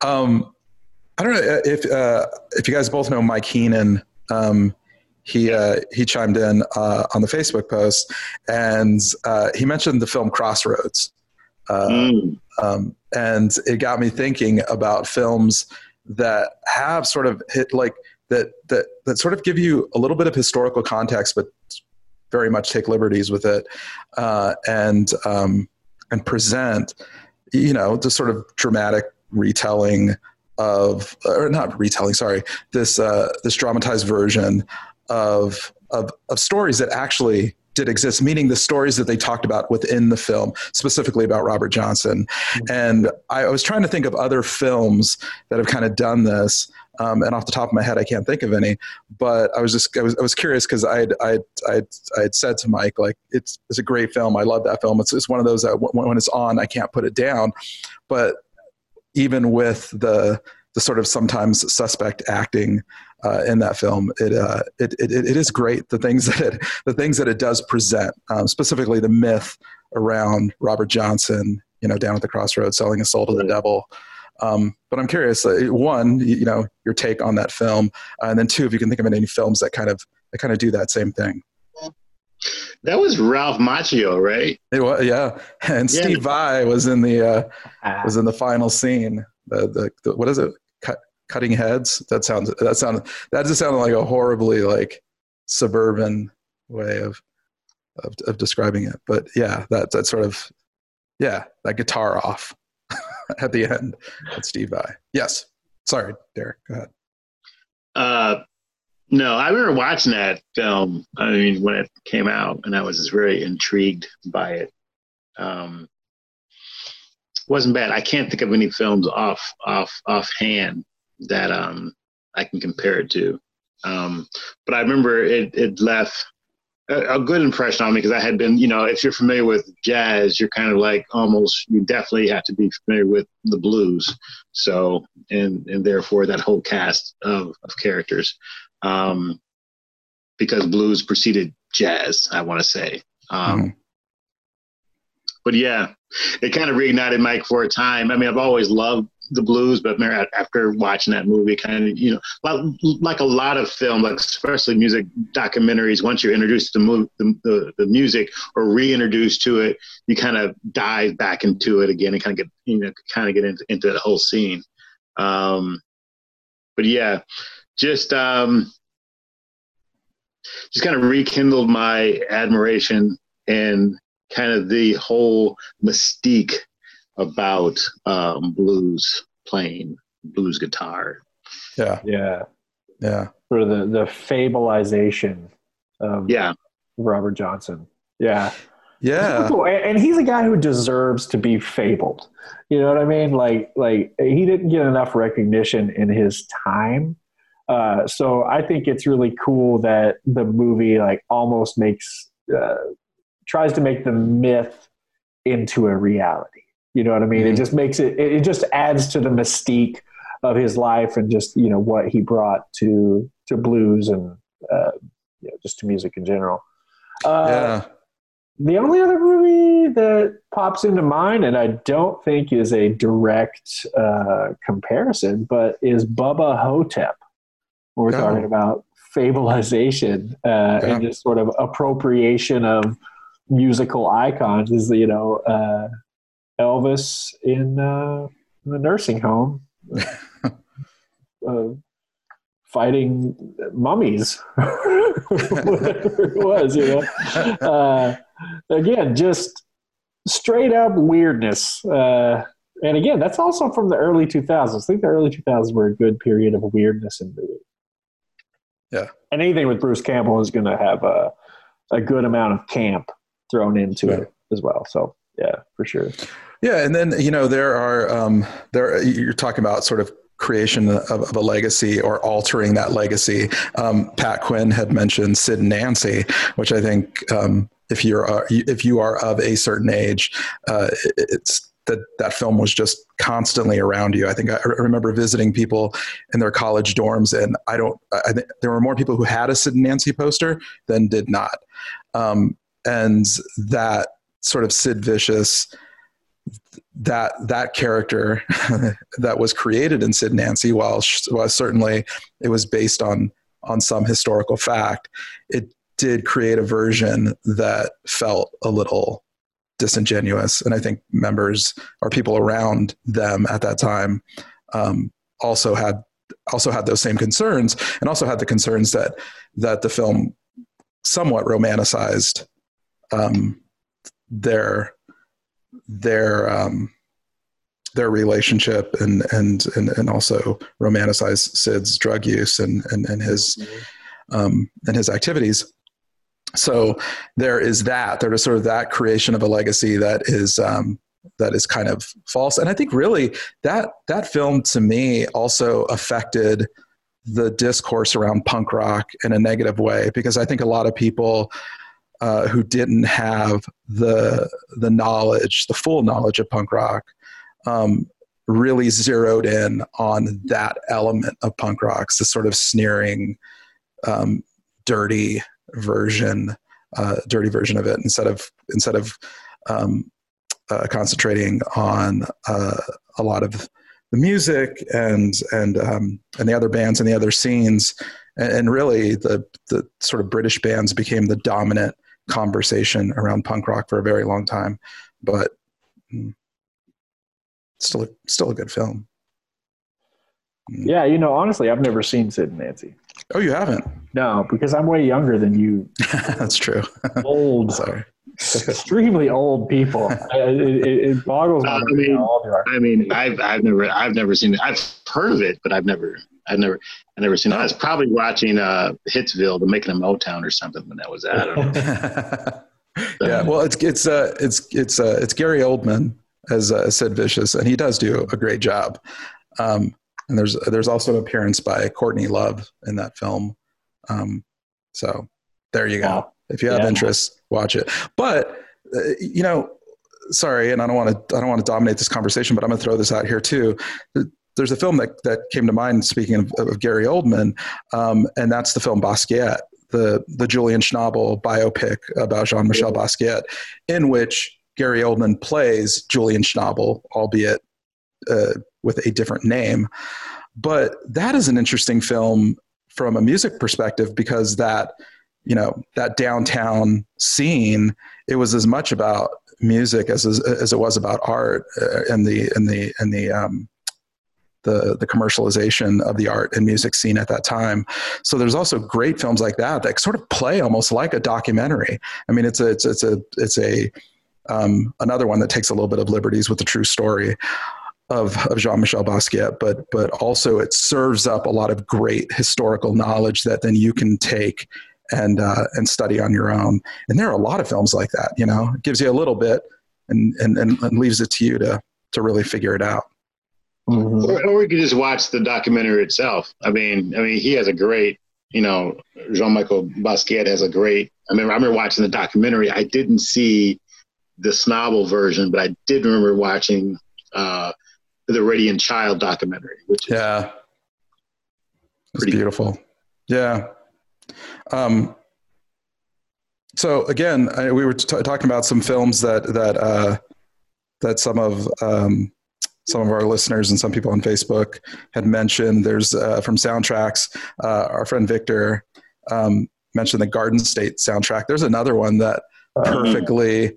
um, I don't know if uh, if you guys both know Mike Heenan. Um, he uh, he chimed in uh, on the Facebook post, and uh, he mentioned the film Crossroads, uh, mm. um, and it got me thinking about films that have sort of hit like that that that sort of give you a little bit of historical context, but very much take liberties with it, uh, and um, and present, you know, the sort of dramatic retelling of or not retelling sorry this uh, this dramatized version of, of of stories that actually did exist meaning the stories that they talked about within the film specifically about robert johnson mm-hmm. and I, I was trying to think of other films that have kind of done this um, and off the top of my head, I can't think of any. But I was just I was, I was curious because I I I I said to Mike like it's it's a great film. I love that film. It's it's one of those that when it's on, I can't put it down. But even with the the sort of sometimes suspect acting uh, in that film, it, uh, it, it, it is great. The things [laughs] that it, the things that it does present, um, specifically the myth around Robert Johnson, you know, down at the crossroads selling his soul to the devil. Um, but I'm curious, uh, one, you, you, know, your take on that film, uh, and then two, if you can think of any films that kind of that kind of do that same thing. That was Ralph Macchio, right? It was, yeah. [laughs] And yeah. Steve Vai was in the uh, ah. was in the final scene. The, the, the what is it? Cut, cutting heads. That sounds that sounded that just sounded like a horribly like suburban way of of, of describing it. But yeah, that that sort of yeah, that guitar off [laughs] at the end. That's Steve Vai. Yes. Sorry, Derek. Go ahead. Uh, no, I remember watching that film. I mean, when it came out, and I was just very intrigued by it. Um, wasn't bad. I can't think of any films off off offhand that um, I can compare it to. Um, but I remember it, it left a, good impression on me because I had been, you know, if you're familiar with jazz, you're kind of like almost you definitely have to be familiar with the blues. So and and therefore that whole cast of, of characters um, because blues preceded jazz. I want to say, um, mm. but yeah, it kind of reignited Mike for a time. I mean, I've always loved the blues, but after watching that movie, kind of you know, like, a lot of film, like especially music documentaries, once you're introduced to the, move, the, the, the music or reintroduced to it, you kind of dive back into it again and kind of get you know kind of get into, into the whole scene. Um, but yeah, just um, just kind of rekindled my admiration and kind of the whole mystique about um, blues playing blues guitar. Yeah, yeah, yeah. For the the fableization of yeah Robert Johnson. Yeah. Yeah. And he's a guy who deserves to be fabled. You know what I mean? Like, like he didn't get enough recognition in his time. Uh, so I think it's really cool that the movie like almost makes uh, tries to make the myth into a reality. You know what I mean? Mm-hmm. It just makes it. It just adds to the mystique of his life and just you know what he brought to to blues and uh, you know, just to music in general. Uh, yeah the only other movie that pops into mind, and I don't think is a direct uh, comparison, but is Bubba Ho-Tep. We're oh. talking about fableization uh, yeah. and just sort of appropriation of musical icons. Is you know uh, Elvis in, uh, in the nursing home. [laughs] Uh, fighting mummies, [laughs] whatever it was, you know. Uh, again, just straight up weirdness. Uh, and again, that's also from the early 2000s. I think the early 2000s were a good period of weirdness in movies. Yeah. And anything with Bruce Campbell is going to have a, a good amount of camp thrown into yeah. it as well. So, yeah, for sure. Yeah, and then you know there are um, there you're talking about sort of creation of, of, a legacy or altering that legacy. Um, Pat Quinn had mentioned Sid and Nancy, which I think um, if you're uh, if you are of a certain age, uh, it's that that film was just constantly around you. I think I remember visiting people in their college dorms, and I don't. I think there were more people who had a Sid and Nancy poster than did not, um, and that sort of Sid Vicious that that character [laughs] that was created in Sid Nancy, while, while certainly it was based on on some historical fact, it did create a version that felt a little disingenuous. And I think members or people around them at that time um, also had also had those same concerns, and also had the concerns that that the film somewhat romanticized um, their their um, their relationship and and and, and also romanticize Sid's drug use and and, and his um, and his activities. So there is that. There is sort of that creation of a legacy that is um, that is kind of false. And I think really that that film to me also affected the discourse around punk rock in a negative way because I think a lot of people uh, who didn't have the the knowledge, the full knowledge of punk rock, um, really zeroed in on that element of punk rock, the sort of sneering, um, dirty version, uh, dirty version of it, instead of instead of um, uh, concentrating on uh, a lot of the music and and um, and the other bands and the other scenes, and, and, really the the sort of British bands became the dominant conversation around punk rock for a very long time, but mm, still a, still a good film. Mm. Yeah, you know, honestly, I've never seen Sid and Nancy. Oh, you haven't? No, because I'm way younger than you. [laughs] That's true. Old. [laughs] Sorry extremely old people. [laughs] It, it, it boggles uh, I mean, I mean, I've I've never I've never seen it. I've heard of it, but I've never I've never I've never seen it. I was probably watching uh, Hitsville, the making of Motown, or something when that was out. [laughs] yeah, well, it's it's uh, it's it's uh, it's Gary Oldman as uh, Sid Vicious, and he does do a great job. Um, and there's there's also an appearance by Courtney Love in that film. Um, so there you go. Wow. If you have yeah. interest, watch it. But uh, you know, sorry, and I don't want to I don't want to dominate this conversation, but I'm going to throw this out here too. There's a film that that came to mind. Speaking of, of Gary Oldman, um, and that's the film Basquiat, the the Julian Schnabel biopic about Jean Michel Basquiat, in which Gary Oldman plays Julian Schnabel, albeit uh, with a different name. But that is an interesting film from a music perspective because that you know that downtown scene it was as much about music as as it was about art uh, and the and the and the um, the the commercialization of the art and music scene at that time. So there's also great films like that that sort of play almost like a documentary. I mean, it's a it's it's a it's a um, another one that takes a little bit of liberties with the true story of, of Jean-Michel Basquiat, but but also it serves up a lot of great historical knowledge that then you can take and uh, and study on your own. And there are a lot of films like that. You know, it gives you a little bit and and, and, leaves it to you to to really figure it out. Mm-hmm. Or, or you could just watch the documentary itself. I mean, I mean, he has a great, you know, Jean-Michel Basquiat has a great. I mean, I remember watching the documentary. I didn't see the Schnabel version, but I did remember watching uh, the Radiant Child documentary, which yeah, it's beautiful. Cool. Yeah, um, so again, I, we were t- talking about some films that that uh, that some of um, some of our listeners and some people on Facebook had mentioned. There's uh, from soundtracks. Uh, our friend Victor um, mentioned the Garden State soundtrack. There's another one that uh-huh. perfectly.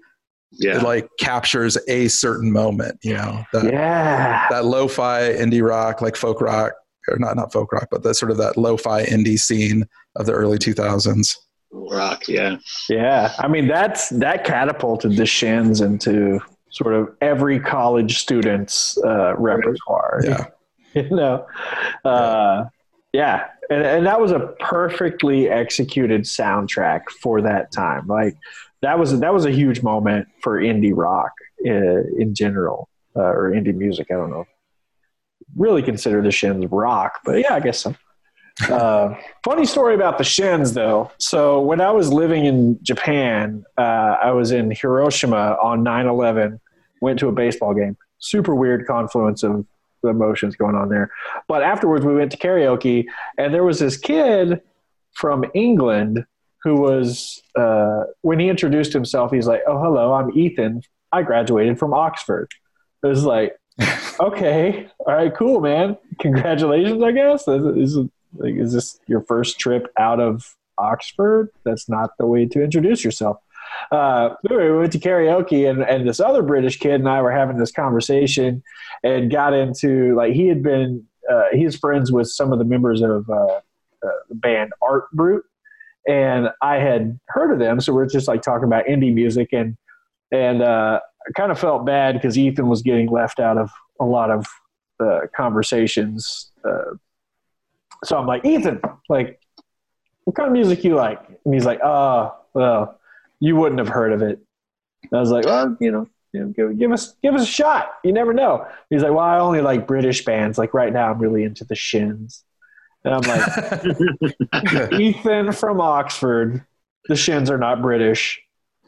Yeah. like captures a certain moment, you know. That, yeah. That lo-fi indie rock, like folk rock, or not not folk rock, but that sort of that lo-fi indie scene of the early 2000s. Rock, yeah, yeah. I mean, that's that catapulted the Shins into sort of every college student's uh, repertoire. Yeah, [laughs] you know, uh, yeah, and and that was a perfectly executed soundtrack for that time. Like that was that was a huge moment for indie rock uh, in general uh, or indie music. I don't know. Really consider the Shins rock, but yeah, I guess so. Uh, funny story about the Shins, though. So when I was living in Japan, uh, I was in Hiroshima on 9/11. Went to a baseball game. Super weird confluence of emotions going on there. But afterwards, we went to karaoke, and there was this kid from England who was uh, when he introduced himself, he's like, "Oh, hello, I'm Ethan. I graduated from Oxford." It was like, [laughs] okay, all right, cool, man. Congratulations, I guess. This is Like, is this your first trip out of Oxford? That's not the way to introduce yourself. Uh, we went to karaoke, and, and this other British kid and I were having this conversation and got into like he had been uh, he's friends with some of the members of uh, uh, the band Art Brut, and I had heard of them, so we are just like talking about indie music, and and uh, I kind of felt bad because Ethan was getting left out of a lot of uh, conversations. Uh, so I'm like, Ethan, like, what kind of music you like? And he's like, oh, well, you wouldn't have heard of it. And I was like, well, you know, you know, give, give us give us a shot. You never know. He's like, well, I only like British bands. Like right now, I'm really into the Shins. And I'm like, [laughs] Ethan from Oxford. The Shins are not British.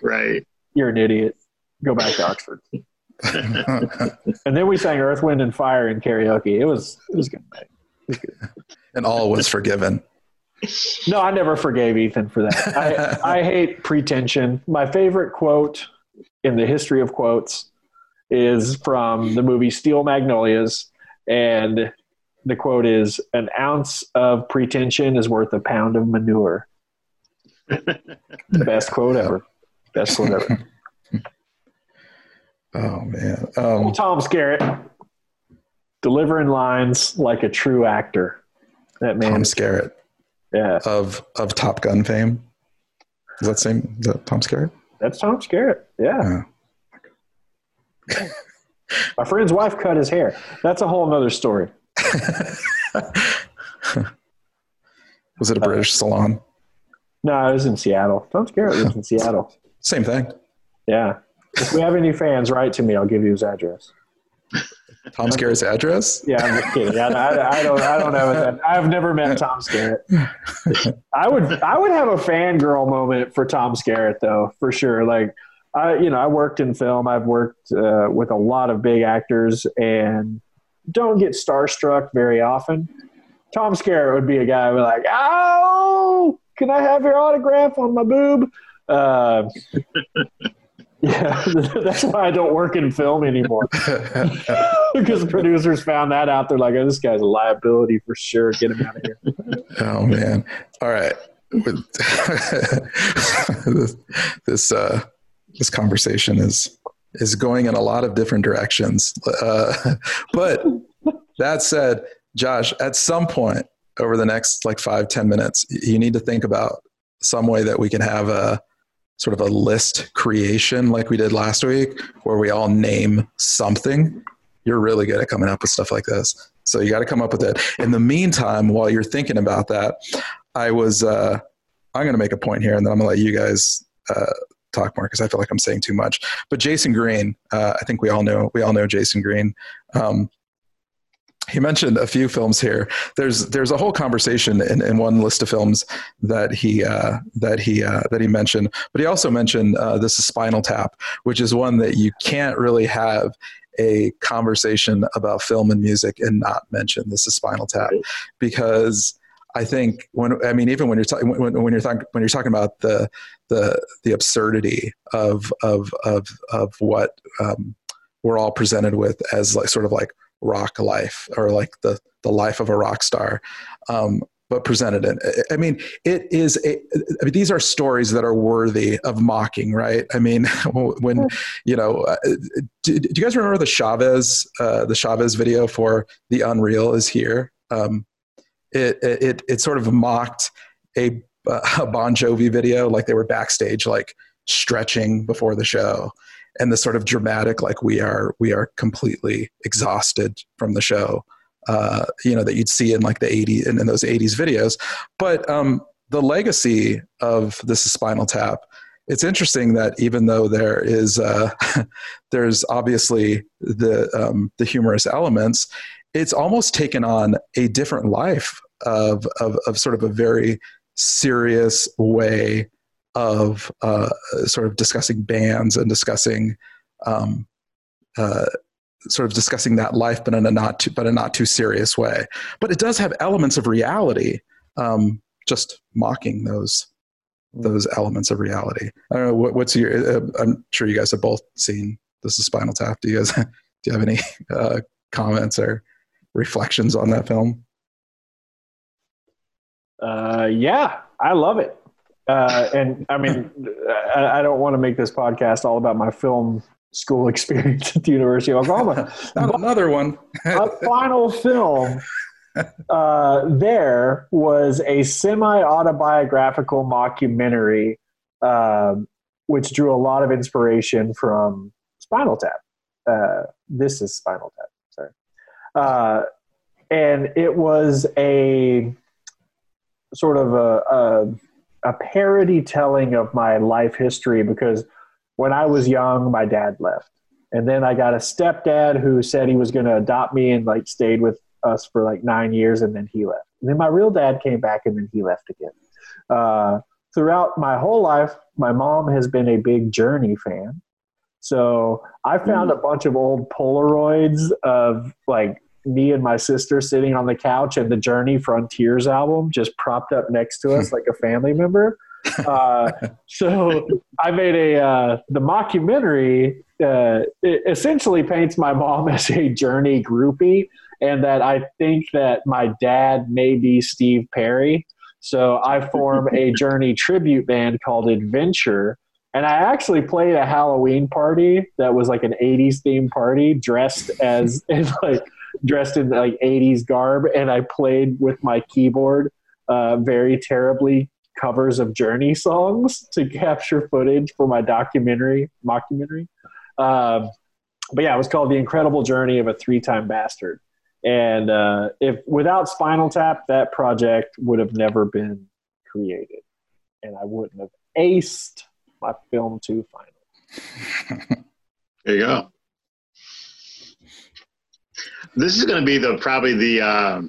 Right. You're an idiot. Go back to Oxford. [laughs] and then we sang Earth, Wind, and Fire in karaoke. It was it was good. It was good. And all was forgiven. No, I never forgave Ethan for that. I, [laughs] I hate pretension. My favorite quote in the history of quotes is from the movie Steel Magnolias. And the quote is An ounce of pretension is worth a pound of manure. Best quote ever. Best quote ever. [laughs] Oh, man. Um, Tom Skerritt delivering lines like a true actor. That man. Tom Skerritt. Yeah. Of of Top Gun fame. Is that same? Is that Tom Skerritt? That's Tom Skerritt. Yeah. [laughs] My friend's wife cut his hair. That's a whole other story. [laughs] was it a British uh, salon? No, it was in Seattle. Tom Skerritt lives in Seattle. Same thing. Yeah. If we have any fans, write to me. I'll give you his address. Tom Skerritt's address? Yeah, I'm just kidding. I, I, I don't. I don't know. That. I've never met Tom Skerritt. I would. I would have a fangirl moment for Tom Skerritt, though, for sure. Like, I, you know, I worked in film. I've worked uh, with a lot of big actors, and don't get starstruck very often. Tom Skerritt would be a guy who would be like, "Oh, can I have your autograph on my boob?" Uh, yeah, [laughs] that's why I don't work in film anymore. [laughs] because producers found that out. They're like, oh, this guy's a liability for sure. Get him out of here. Oh, man. All right. this [laughs] this, uh, this conversation is is going in a lot of different directions. Uh, but that said, Josh, at some point over the next like five ten minutes, you need to think about some way that we can have a sort of a list creation like we did last week where we all name something you're really good at coming up with stuff like this. So you got to come up with it. In the meantime while you're thinking about that i was uh, i'm going to make a point here and then i'm going to let you guys uh, talk more because i feel like i'm saying too much. But jason green uh, i think we all know we all know jason green. Um, he mentioned a few films here. There's there's a whole conversation in, in one list of films that he uh, that he uh, that he mentioned, but he also mentioned uh, this is Spinal Tap, which is one that you can't really have a conversation about film and music and not mention this is Spinal Tap because I think when I mean even when you're talking when, when you're talking when you're talking about the the the absurdity of of of of what um, we're all presented with as like sort of like rock life or like the the life of a rock star um, but presented in i mean it is a, I mean, these are stories that are worthy of mocking right? I mean [laughs] when you know uh, do, do, you guys remember the chavez uh, the chavez video for the unreal is here? Um, it, it it sort of mocked a, a bon jovi video like they were backstage like stretching before the show and the sort of dramatic like we are we are completely exhausted from the show uh, you know that you'd see in like the 80s in, in those 80s videos. But um, the legacy of this is spinal tap it's interesting that even though there is uh, [laughs] there's obviously the um, the humorous elements it's almost taken on a different life of, of, of sort of a very serious way of uh, sort of discussing bands and discussing um, uh, sort of discussing that life, but in a not too, but a not too serious way. But it does have elements of reality, um, just mocking those those elements of reality. I don't know what, what's your. Uh, I'm sure you guys have both seen this is Spinal Tap. Do you guys [laughs] do you have any uh, comments or reflections on that film? Uh, yeah, I love it. Uh, and I mean, I, I don't want to make this podcast all about my film school [laughs] experience at the University of Oklahoma. [laughs] Not another one. a final film uh, there was a semi autobiographical mockumentary, um, which drew a lot of inspiration from Spinal Tap. Uh, this is Spinal Tap, sorry. Uh, and it was a sort of a, a, a parody telling of my life history because when I was young, my dad left. And then I got a stepdad who said he was going to adopt me and like stayed with us for like nine years and then he left. And then my real dad came back and then he left again. Uh, throughout my whole life, my mom has been a big Journey fan. So I found a bunch of old Polaroids of like me and my sister sitting on the couch and the Journey Frontiers album just propped up next to us [laughs] like a family member. Uh, [laughs] so I made a uh, the mockumentary. Uh, essentially paints my mom [laughs] as a Journey groupie, and that I think that my dad may be Steve Perry. So I form a Journey tribute band called Adventure. And I actually played a Halloween party that was like an 80s themed party dressed as like dressed in like 80s garb and I played with my keyboard uh, very terribly covers of Journey songs to capture footage for my documentary mockumentary. Um, but yeah, it was called The Incredible Journey of a Three-Time Bastard. And uh, if without Spinal Tap, that project would have never been created, and I wouldn't have aced my film two final. [laughs] there you go. This is going to be the probably the uh,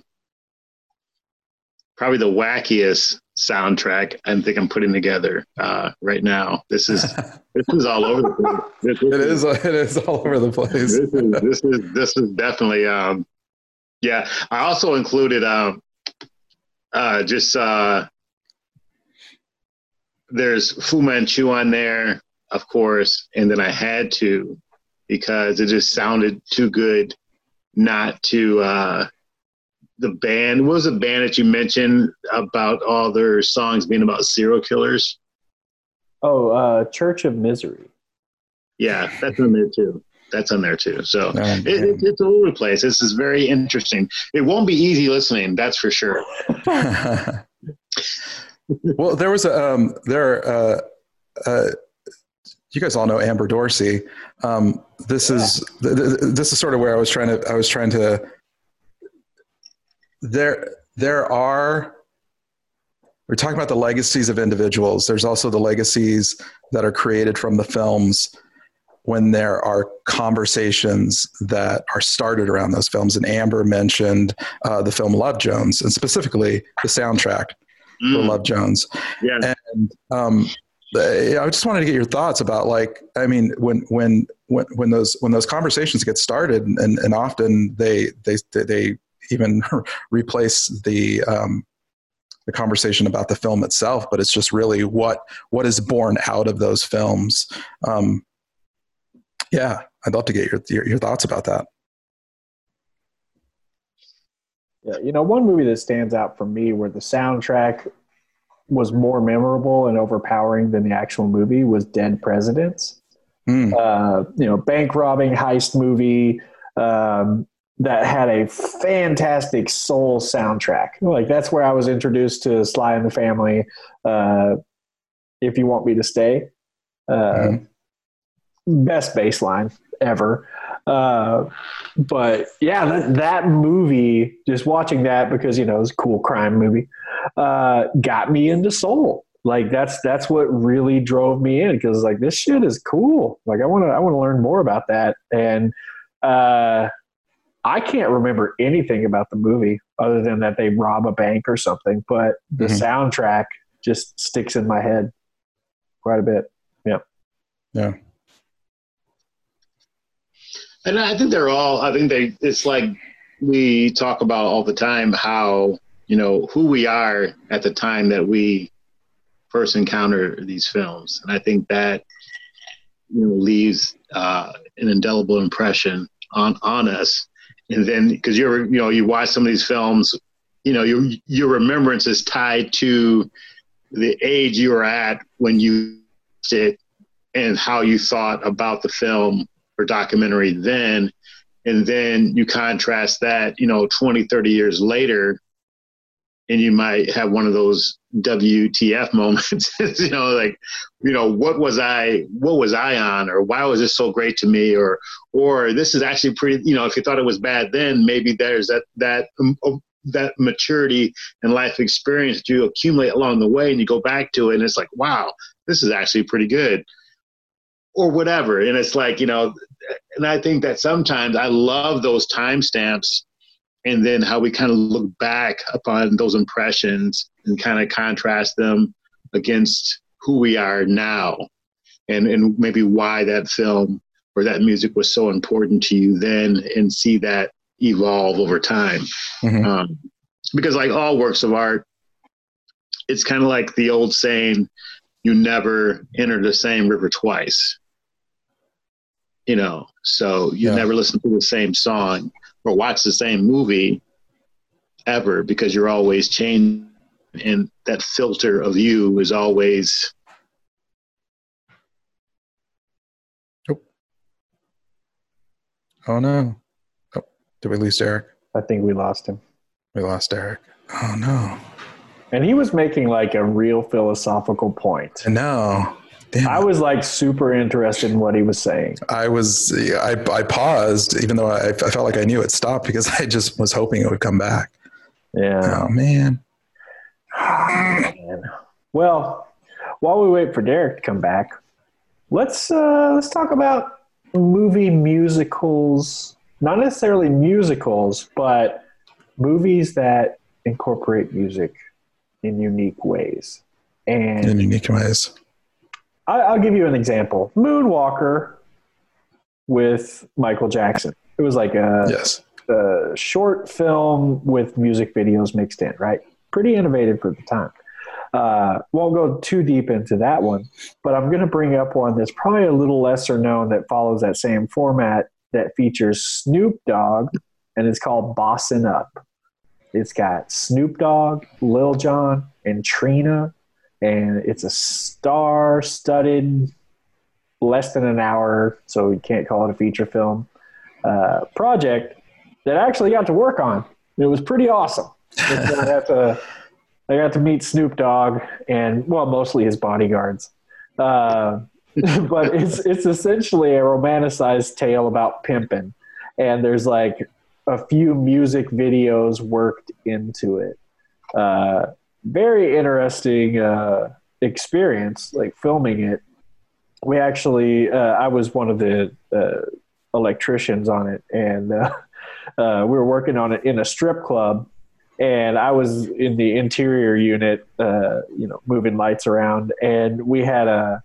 probably the wackiest soundtrack I think I'm putting together uh, right now. This is [laughs] this is all over the place. This, this it is, is, it is all over the place. This is this is this is definitely um, yeah. I also included um, uh, just uh, there's Fu Manchu on there, of course, and then I had to because it just sounded too good not to uh, the band. What was the band that you mentioned about all their songs being about serial killers? Oh, uh, Church of Misery. Yeah, that's on there too. That's on there too. So oh, it, it, it's all over the place. This is very interesting. It won't be easy listening, that's for sure. [laughs] [laughs] well, there was a um, there. Uh, uh, you guys all know Amber Dorsey. Um, this yeah. is this is sort of where I was trying to I was trying to there there are we're talking about the legacies of individuals there's also the legacies that are created from the films when there are conversations that are started around those films and amber mentioned uh, the film love jones and specifically the soundtrack mm. for love jones yeah. and um, I just wanted to get your thoughts about like I mean when when when when those when those conversations get started and, and often they they they even [laughs] replace the um, the conversation about the film itself, but it's just really what what is born out of those films. Um, yeah, I'd love to get your, your, your thoughts about that. Yeah, you know, one movie that stands out for me where the soundtrack was more memorable and overpowering than the actual movie was Dead Presidents. Mm. Uh, you know, bank robbing heist movie. Um, that had a fantastic soul soundtrack. Like that's where I was introduced to Sly and the Family. Uh, if you want me to stay, uh, mm-hmm. best bassline ever. Uh, but yeah, that, that, movie, just watching that because you know it's a cool crime movie, uh, got me into soul. Like that's that's what really drove me in because like this shit is cool. Like I want to I want to learn more about that and. Uh, I can't remember anything about the movie other than that they rob a bank or something, but the mm-hmm. soundtrack just sticks in my head quite a bit. Yeah. Yeah. And I think they're all, I think they, it's like we talk about all the time how, you know, who we are at the time that we first encounter these films. And I think that, you know, leaves uh, an indelible impression on, on us and then because you're you know you watch some of these films you know your your remembrance is tied to the age you were at when you it and how you thought about the film or documentary then and then you contrast that you know 20 30 years later and you might have one of those WTF [laughs] moments. you know, like, you know, what was I, what was I on, or why was this so great to me, or, or this is actually pretty. You know, if you thought it was bad then, maybe there's that that um, um, that maturity and life experience you accumulate along the way, and you go back to it, and it's like, wow, this is actually pretty good, or whatever. And it's like, you know, and I think that sometimes I love those timestamps and then how we kind of look back upon those impressions and kind of contrast them against who we are now and, and maybe why that film or that music was so important to you then and see that evolve over time mm-hmm. um, because like all works of art it's kind of like the old saying you never enter the same river twice you know so you yeah. never listen to the same song or watch the same movie ever because you're always changing and that filter of you is always oh, oh no. Oh, did we lose eric i think we lost him. We lost eric oh no. And he was making like a real philosophical point. No Damn. I was like super interested in what he was saying. I was, I, I paused, even though I, I felt like I knew it stopped because [laughs] I just was hoping it would come back. Yeah. Oh man. Man. Well, while we wait for Derek to come back, let's uh, let's talk about movie musicals. Not necessarily musicals, but movies that incorporate music in unique ways. And in unique ways. I, will give you an example. Moonwalker with Michael Jackson. It was like a, yes. a short film with music videos mixed in, right? Pretty innovative for the time. Uh, won't go too deep into that one, but I'm going to bring up one that's probably a little lesser known that follows that same format that features Snoop Dogg, and it's called Bossin' Up. It's got Snoop Dogg, Lil Jon, and Trina and it's a star-studded, less than an hour, so we can't call it a feature film uh, project that I actually got to work on. It was pretty awesome. I got to I got to meet Snoop Dogg and well, mostly his bodyguards. Uh, [laughs] but it's it's essentially a romanticized tale about pimping, and there's like a few music videos worked into it. Uh, very interesting uh, experience, like filming it. We actually, uh, I was one of the uh, electricians on it, and uh, [laughs] uh, we were working on it in a strip club. And I was in the interior unit, you know, moving lights around, and we had a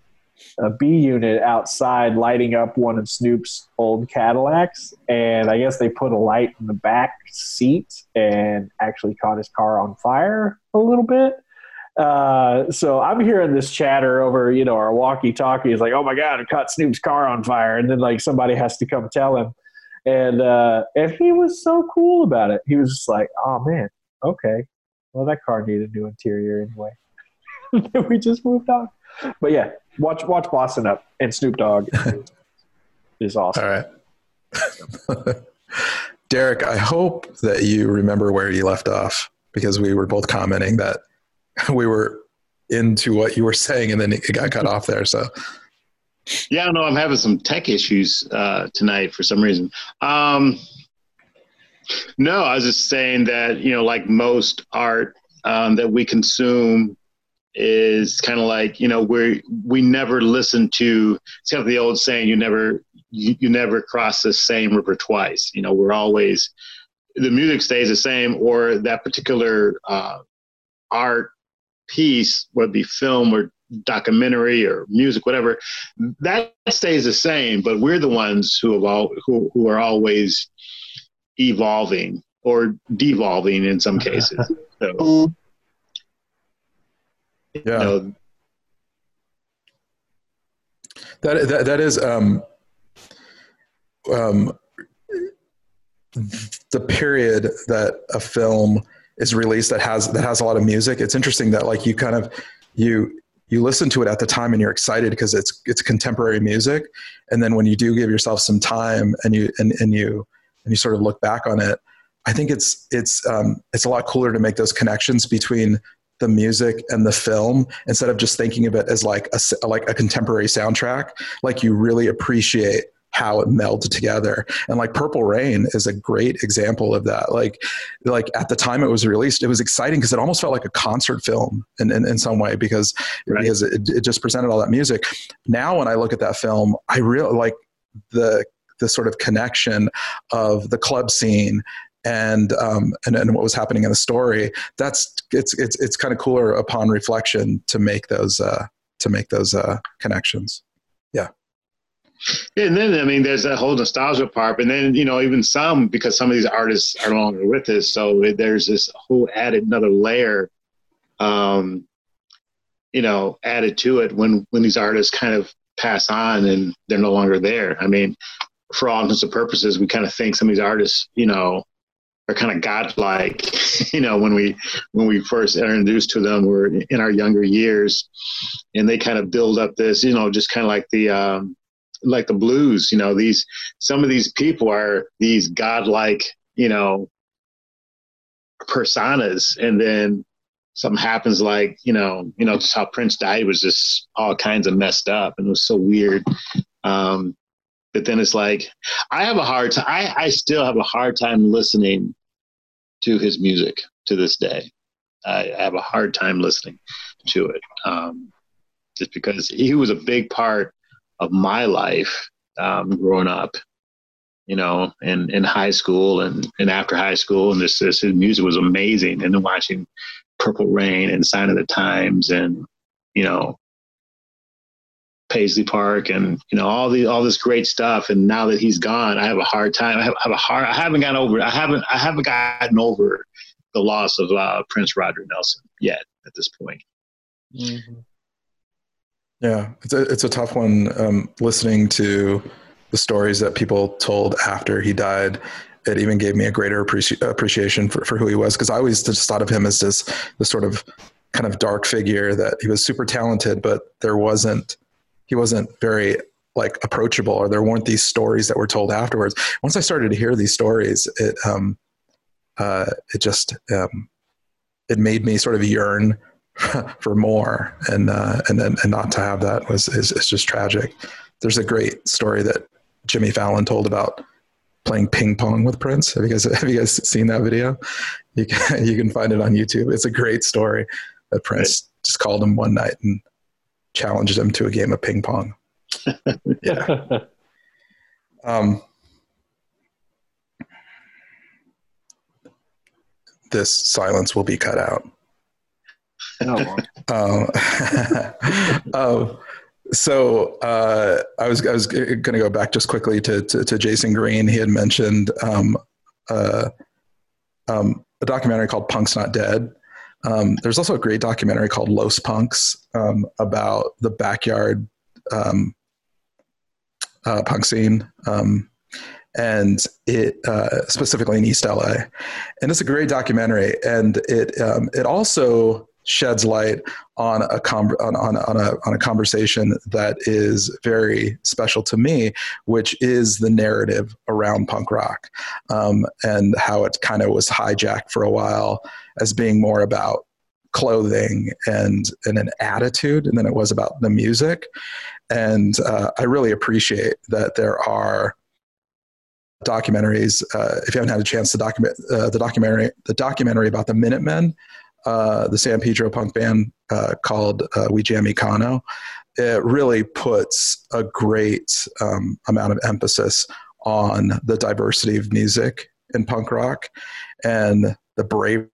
a B unit outside lighting up one of Snoop's old Cadillacs. And I guess they put a light in the back seat and actually caught his car on fire a little bit. Uh, so I'm hearing this chatter over, you know, our walkie talkie is like, oh my God, it caught Snoop's car on fire. And then like somebody has to come tell him. And, uh, and he was so cool about it. He was just like, oh man, okay. Well, that car needed new interior anyway. [laughs] we just moved on. But yeah, watch watch Bossin' Up and Snoop Dogg [laughs] is awesome. All right. [laughs] Derek, I hope that you remember where you left off because we were both commenting that [laughs] we were into what you were saying and then it got cut off there. So, yeah, no, I'm having some tech issues uh, tonight for some reason. Um, no, I was just saying that, you know, like most art um, that we consume, is kind of like you know we we never listen to it's kind of the old saying you never you, you never cross the same river twice. You know we're always the music stays the same or that particular uh, art piece whether it be film or documentary or music whatever that stays the same but we're the ones who have all who, who are always evolving or devolving in some [laughs] cases. So yeah. You know, that, that that is um, um, the period that a film is released that has that has a lot of music, it's interesting that like you kind of you you listen to it at the time and you're excited because it's it's contemporary music, and then when you do give yourself some time and you and, and you and you sort of look back on it, I think it's it's um, it's a lot cooler to make those connections between the music and the film instead of just thinking of it as like a like a contemporary soundtrack. Like you really appreciate how it melded together and like purple rain is a great example of that like like at the time it was released it was exciting because it almost felt like a concert film in, in, in some way because right. because it, it just presented all that music now when i look at that film i really like the the sort of connection of the club scene and um, and, and what was happening in the story. That's it's it's it's kind of cooler upon reflection to make those uh, to make those uh, connections. Yeah. And then I mean, there's that whole nostalgia part, and then you know, even some because some of these artists are no longer with us, so there's this whole added another layer, um, you know, added to it when when these artists kind of pass on and they're no longer there. I mean, for all intents and purposes, we kind of think some of these artists, you know, are kind of godlike, [laughs] you know, when we when we first are introduced to them, we're in our younger years, and they kind of build up this, you know, just kind of like the um, like the blues, you know, these some of these people are these godlike, you know, personas, and then something happens like you know you know just how prince died was just all kinds of messed up and it was so weird um but then it's like i have a hard time I, I still have a hard time listening to his music to this day. I have a hard time listening to it um, just because he was a big part of my life um, growing up, you know, in, in high school and, and after high school. And this, this his music was amazing. And then watching Purple Rain and Sign of the Times and, you know, Paisley Park and you know all the all this great stuff. And now that he's gone, I have a hard time. I have, I have a hard. I haven't gotten over. I haven't. I haven't gotten over the loss of uh, Prince Roger Nelson yet at this point. Mm-hmm. Yeah, it's a it's a tough one. Um, listening to the stories that people told after he died, it even gave me a greater appreci- appreciation for, for who he was because I always just thought of him as this this sort of kind of dark figure that he was super talented, but there wasn't he wasn't very like approachable or there weren't these stories that were told afterwards. Once i started to hear these stories it um uh it just um it made me sort of yearn [laughs] for more. And uh and and, and not to have that was is, is just tragic. There's a great story that jimmy fallon told about playing ping pong with prince. Have you guys [laughs] have you guys seen that video? You can [laughs] you can find it on youtube. It's a great story that prince right. just called him one night and challenged him to a game of ping pong. [laughs] yeah. Um, this silence will be cut out. Oh. [laughs] um, [laughs] um, so uh, I was I was going to go back just quickly to, to, to Jayson Green. He had mentioned um, uh, um, a documentary called "Punk's Not Dead," Um, there's also a great documentary called Los Punks um, about the backyard um, uh, punk scene, um, and it uh, specifically in East LA. And it's a great documentary, and it um, it also sheds light on a, com- on, on, on, a, on a conversation that is very special to me, which is the narrative around punk rock um, and how it kind of was hijacked for a while as being more about clothing and, and an attitude then it was about the music. And uh, I really appreciate that there are documentaries. Uh, if you haven't had a chance to document uh, the documentary, the documentary about the Minutemen, uh, the San Pedro punk band uh, called uh, We Jam Econo, it really puts a great um, amount of emphasis on the diversity of music in punk rock and the brave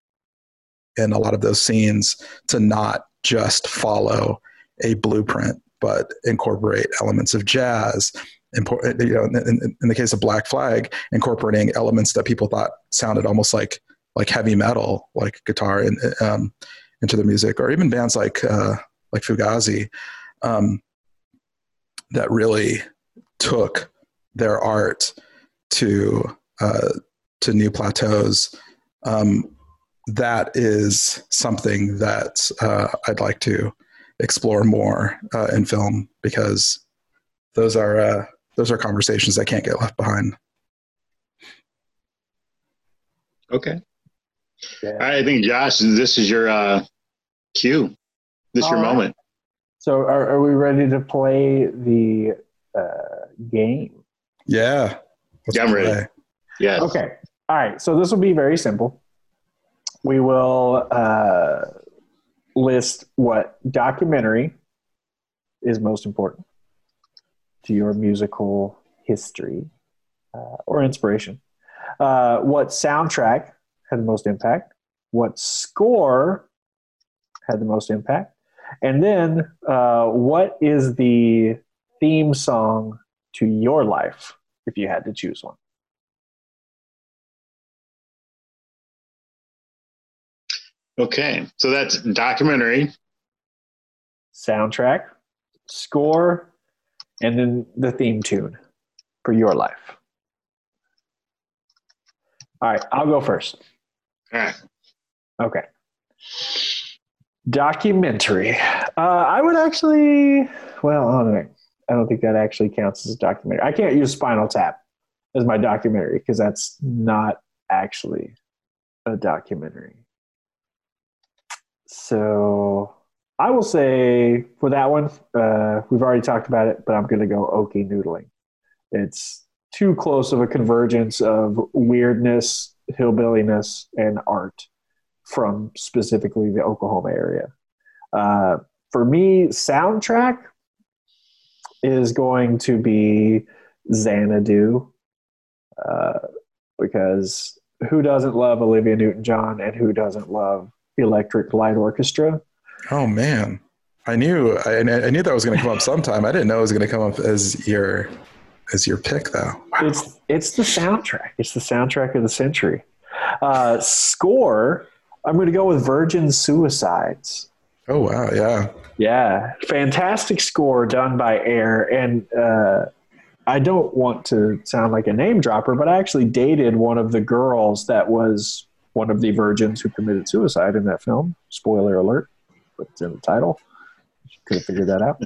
in a lot of those scenes to not just follow a blueprint but incorporate elements of jazz you know, in, in, the case of Black Flag, incorporating elements that people thought sounded almost like like heavy metal, like guitar, in, um, into the music, or even bands like uh, like Fugazi, um, that really took their art to uh, to new plateaus. Um, that is something that uh, I'd like to explore more uh, in film because those are uh, those are conversations that can't get left behind. Okay. Yeah. I think Josh, this is your uh, cue. This is your right. moment. So, are, are we ready to play the uh, game? Yeah. Let's yeah, I'm ready. Yeah. Okay. All right. So this will be very simple. We will uh, list what documentary is most important to your musical history uh, or inspiration. Uh, what soundtrack had the most impact? What score had the most impact? And then, uh, what is the theme song to your life if you had to choose one? Okay, so that's documentary, soundtrack, score, and then the theme tune for your life. All right, I'll go first. [laughs] Okay. Documentary. Uh, I would actually, well, I don't, I don't think that actually counts as a documentary. I can't use Spinal Tap as my documentary because that's not actually a documentary. So I will say for that one, uh, we've already talked about it, but I'm going to go Okie Noodling. It's too close of a convergence of weirdness, hillbilliness, and art from specifically the Oklahoma area. Uh, for me, soundtrack is going to be Xanadu uh, because who doesn't love Olivia Newton John and who doesn't love Electric Light Orchestra? Oh man, I knew I, I knew that was going to come up sometime. I didn't know it was going to come up as your as your pick, though. Wow. It's it's the soundtrack. It's the soundtrack of the century. Uh, score. I'm going to go with Virgin Suicides. Oh wow! Yeah. Yeah, fantastic score done by Air, and uh, I don't want to sound like a name dropper, but I actually dated one of the girls that was one of the virgins who committed suicide in that film. Spoiler alert, but it's in the title could have figured that out.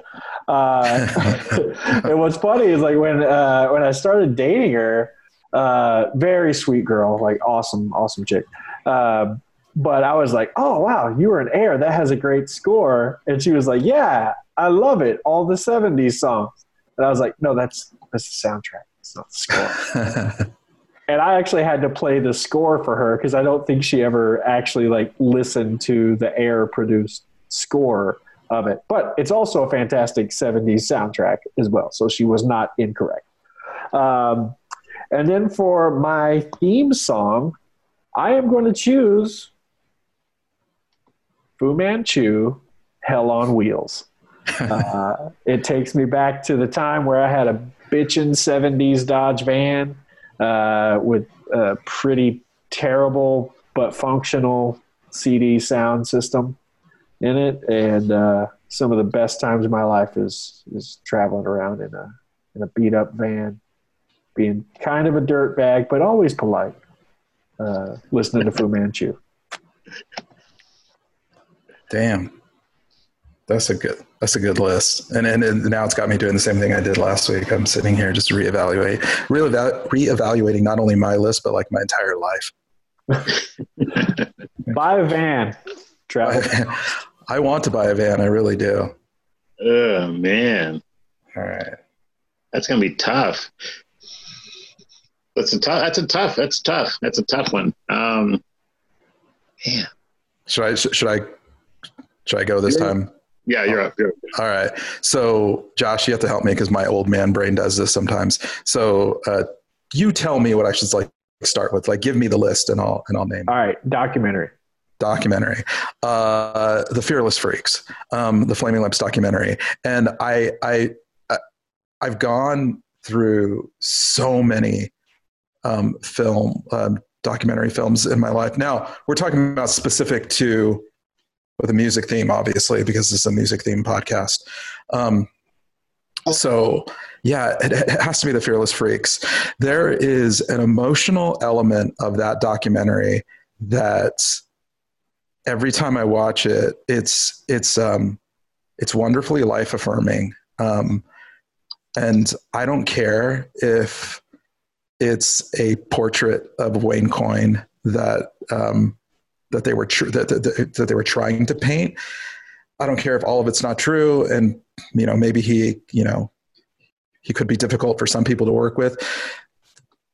Uh, [laughs] and what's funny is like when uh, when I started dating her, uh, very sweet girl, like awesome, awesome chick. Um, but I was like, oh wow, you were an air that has a great score, and she was like, yeah, I love it, all the '70s songs. And I was like, no, that's that's the soundtrack, it's not the score. [laughs] and I actually had to play the score for her because I don't think she ever actually like listened to the air produced score of it. But it's also a fantastic 70s soundtrack as well. So she was not incorrect. Um, and then for my theme song, I am going to choose Fu Manchu, Hell on Wheels. [laughs] uh, it takes me back to the time where I had a bitchin' 70s Dodge van uh, with a pretty terrible but functional CD sound system in it, and uh, some of the best times of my life is is traveling around in a in a beat up van, being kind of a dirt bag, but always polite. Uh, listening to Fu Manchu. Damn, that's a good that's a good list. And, and and now it's got me doing the same thing I did last week. I'm sitting here just reevaluate, really reevaluating not only my list but like my entire life. [laughs] Buy a van. Travel. I want to buy a van. I really do. Oh man. All right. That's gonna be tough. That's a tough. That's a tough. That's tough. That's a tough one. Um, yeah. Should I? Should I? Should I go this you're, time? Yeah, you're up. You're up. All right. So, Josh, you have to help me because my old man brain does this sometimes. So, uh, you tell me what I should like start with. Like, give me the list, and I'll and I'll name. All right. Documentary documentary, uh, the Fearless Freaks, um, the Flaming Lips documentary, and I, I, I've gone through so many um, film um, documentary films in my life. Now we're talking about specific to with a music theme, obviously, because it's a music theme podcast. Um, so yeah, it, it, has to be the Fearless Freaks. There is an emotional element of that documentary that every time I watch it, it's it's um, it's wonderfully life affirming. Um, and I don't care if it's a portrait of Wayne Coyne that um, that they were tr- that, that, that they were trying to paint. I don't care if all of it's not true, and you know maybe he you know he could be difficult for some people to work with.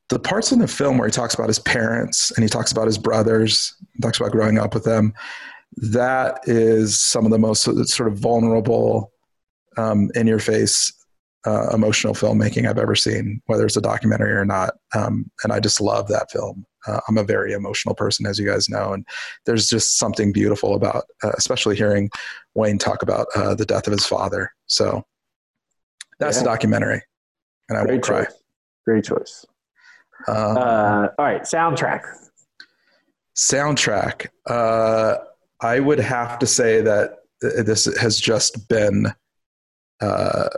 The parts in the film where he talks about his parents and he talks about his brothers, talks about growing up with them, that is some of the most sort of vulnerable, um, in your face uh, emotional filmmaking I've ever seen, whether it's a documentary or not. Um, and I just love that film. Uh, I'm a very emotional person, as you guys know, and there's just something beautiful about, uh, especially hearing Wayne talk about uh, the death of his father. So that's yeah. the documentary, and I Great won't choice. cry. Great choice. Um, uh, all right, soundtrack. Soundtrack. Uh, I would have to say that this has just been uh,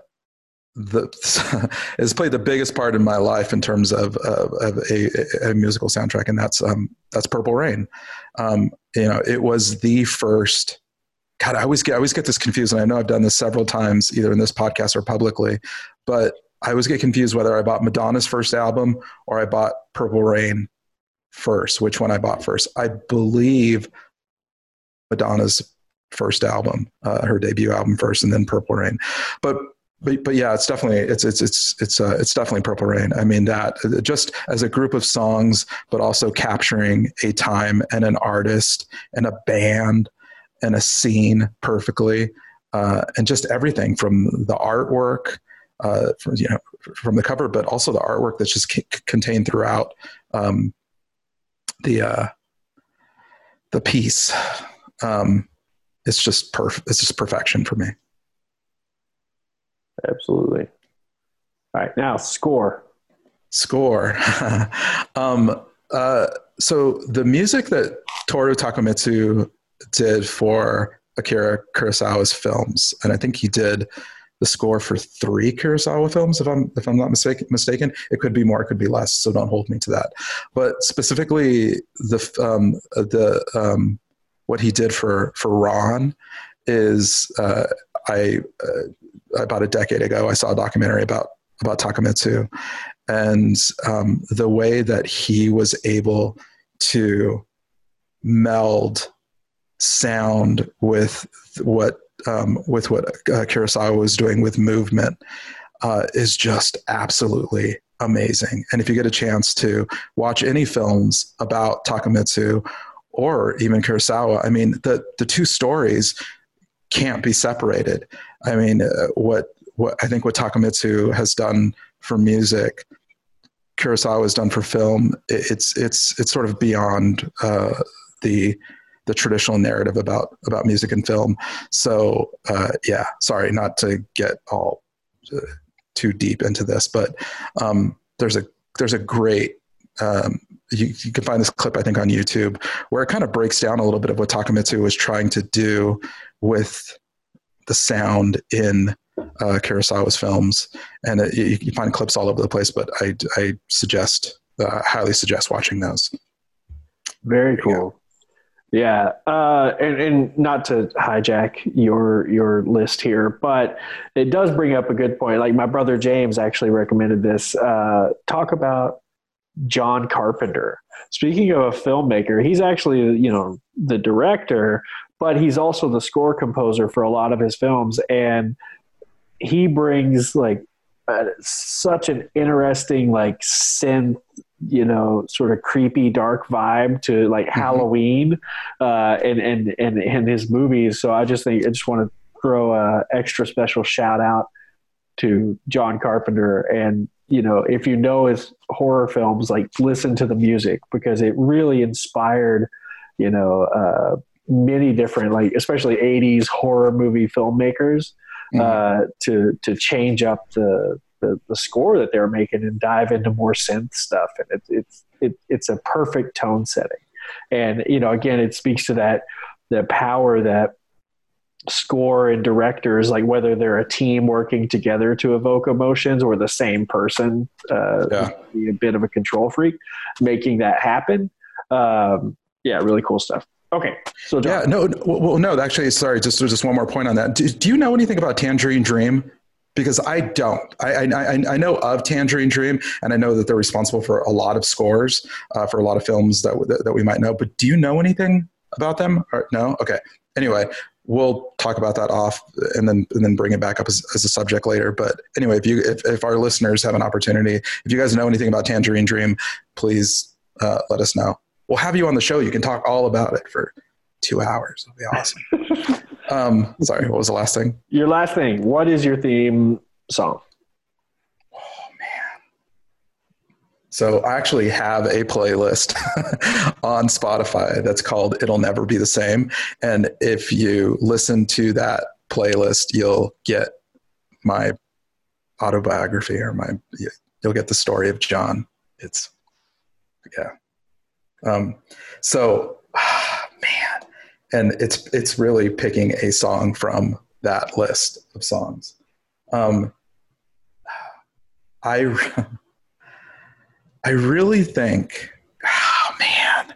the [laughs] has played the biggest part in my life in terms of, of, of a, a, musical soundtrack, and that's um, that's Purple Rain. Um, you know, it was the first. God, I always get I always get this confused, and I know I've done this several times, either in this podcast or publicly, but I always get confused whether I bought Madonna's first album or I bought Purple Rain first. Which one I bought first? I believe Madonna's first album, uh, her debut album first, and then Purple Rain. But but but yeah, it's definitely it's it's it's it's uh, it's definitely Purple Rain. I mean that just as a group of songs, but also capturing a time and an artist and a band and a scene perfectly, uh, and just everything from the artwork, uh, from you know from the cover, but also the artwork that's just c- contained throughout um, the uh, the piece. Um, it's just perf- It's just perfection for me. Absolutely. All right, now score. Score. [laughs] um, uh, so the music that Toru Takemitsu did for Akira Kurosawa's films, and I think he did the score for three Kurosawa films, if I'm if I'm not mistaken. Mistaken, it could be more, it could be less. So don't hold me to that. But specifically, the um, the um, what he did for for Ran is uh, I uh, about a decade ago, I saw a documentary about about Takemitsu, and um, the way that he was able to meld sound with what um, with what uh, Kurosawa was doing with movement uh, is just absolutely amazing. And if you get a chance to watch any films about Takemitsu or even Kurosawa, I mean, the the two stories can't be separated. I mean, uh, what what I think what Takemitsu has done for music, Kurosawa has done for film. It's it's it's sort of beyond uh, the the traditional narrative about about music and film. So uh, yeah, sorry, not to get all uh, too deep into this, but um, there's a there's a great um, you, you, can find this clip I think on YouTube where it kind of breaks down a little bit of what Takemitsu was trying to do with the sound in uh, Kurosawa's films, and it, you, you, find clips all over the place. But I, I suggest, uh, highly suggest watching those. Very cool. Yeah, uh, and, and not to hijack your your list here, but it does bring up a good point. Like my brother James actually recommended this. Uh, talk about John Carpenter. Speaking of a filmmaker, he's actually you know the director, but he's also the score composer for a lot of his films, and he brings like uh, such an interesting like synth you know sort of creepy dark vibe to like mm-hmm. halloween uh and and and in his movies so i just think i just want to throw a extra special shout out to john carpenter and you know if you know his horror films like listen to the music because it really inspired you know uh many different like especially 80s horror movie filmmakers mm-hmm. uh, to to change up the, the, the score that they're making and dive into more synth stuff and it, it's it, it's a perfect tone setting and you know again it speaks to that the power that score and directors like whether they're a team working together to evoke emotions or the same person uh, yeah. be a bit of a control freak making that happen um, yeah really cool stuff Okay. So John, Yeah, no, well, no, actually, sorry, just just one more point on that. Do, do you know anything about Tangerine Dream? Because I don't. I, I I know of Tangerine Dream, and I know that they're responsible for a lot of scores uh, for a lot of films that, that that we might know. But do you know anything about them? Or, no. Okay. Anyway, we'll talk about that off, and then and then bring it back up as, as a subject later. But anyway, if you if, if our listeners have an opportunity, if you guys know anything about Tangerine Dream, please uh, let us know. We'll have you on the show. You can talk all about it for two hours. It'll be awesome. [laughs] um, sorry, what was the last thing? your last thing. What is your theme song? Oh man. So I actually have a playlist [laughs] on Spotify that's called It'll Never Be the Same. And if you listen to that playlist, you'll get my autobiography or my you'll get the story of John. It's yeah. Um, so [sighs] man, and it's it's really picking a song from that list of songs. Um, I I really think, oh man,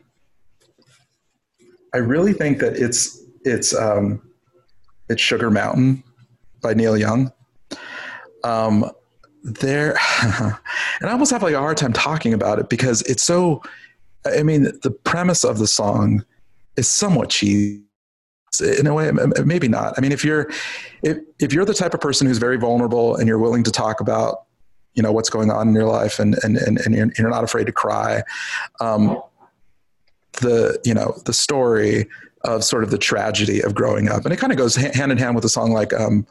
I really think that it's it's um, it's Sugar Mountain by Neil Young. Um, there, [laughs] and I almost have like a hard time talking about it because it's so. I mean, the premise of the song is somewhat cheesy in a way maybe not. I mean if you're if, if you're the type of person who's very vulnerable and you're willing to talk about you know what's going on in your life and and and, and you're, you're not afraid to cry um, the you know the story of sort of the tragedy of growing up and it kind of goes hand in hand with a song like um,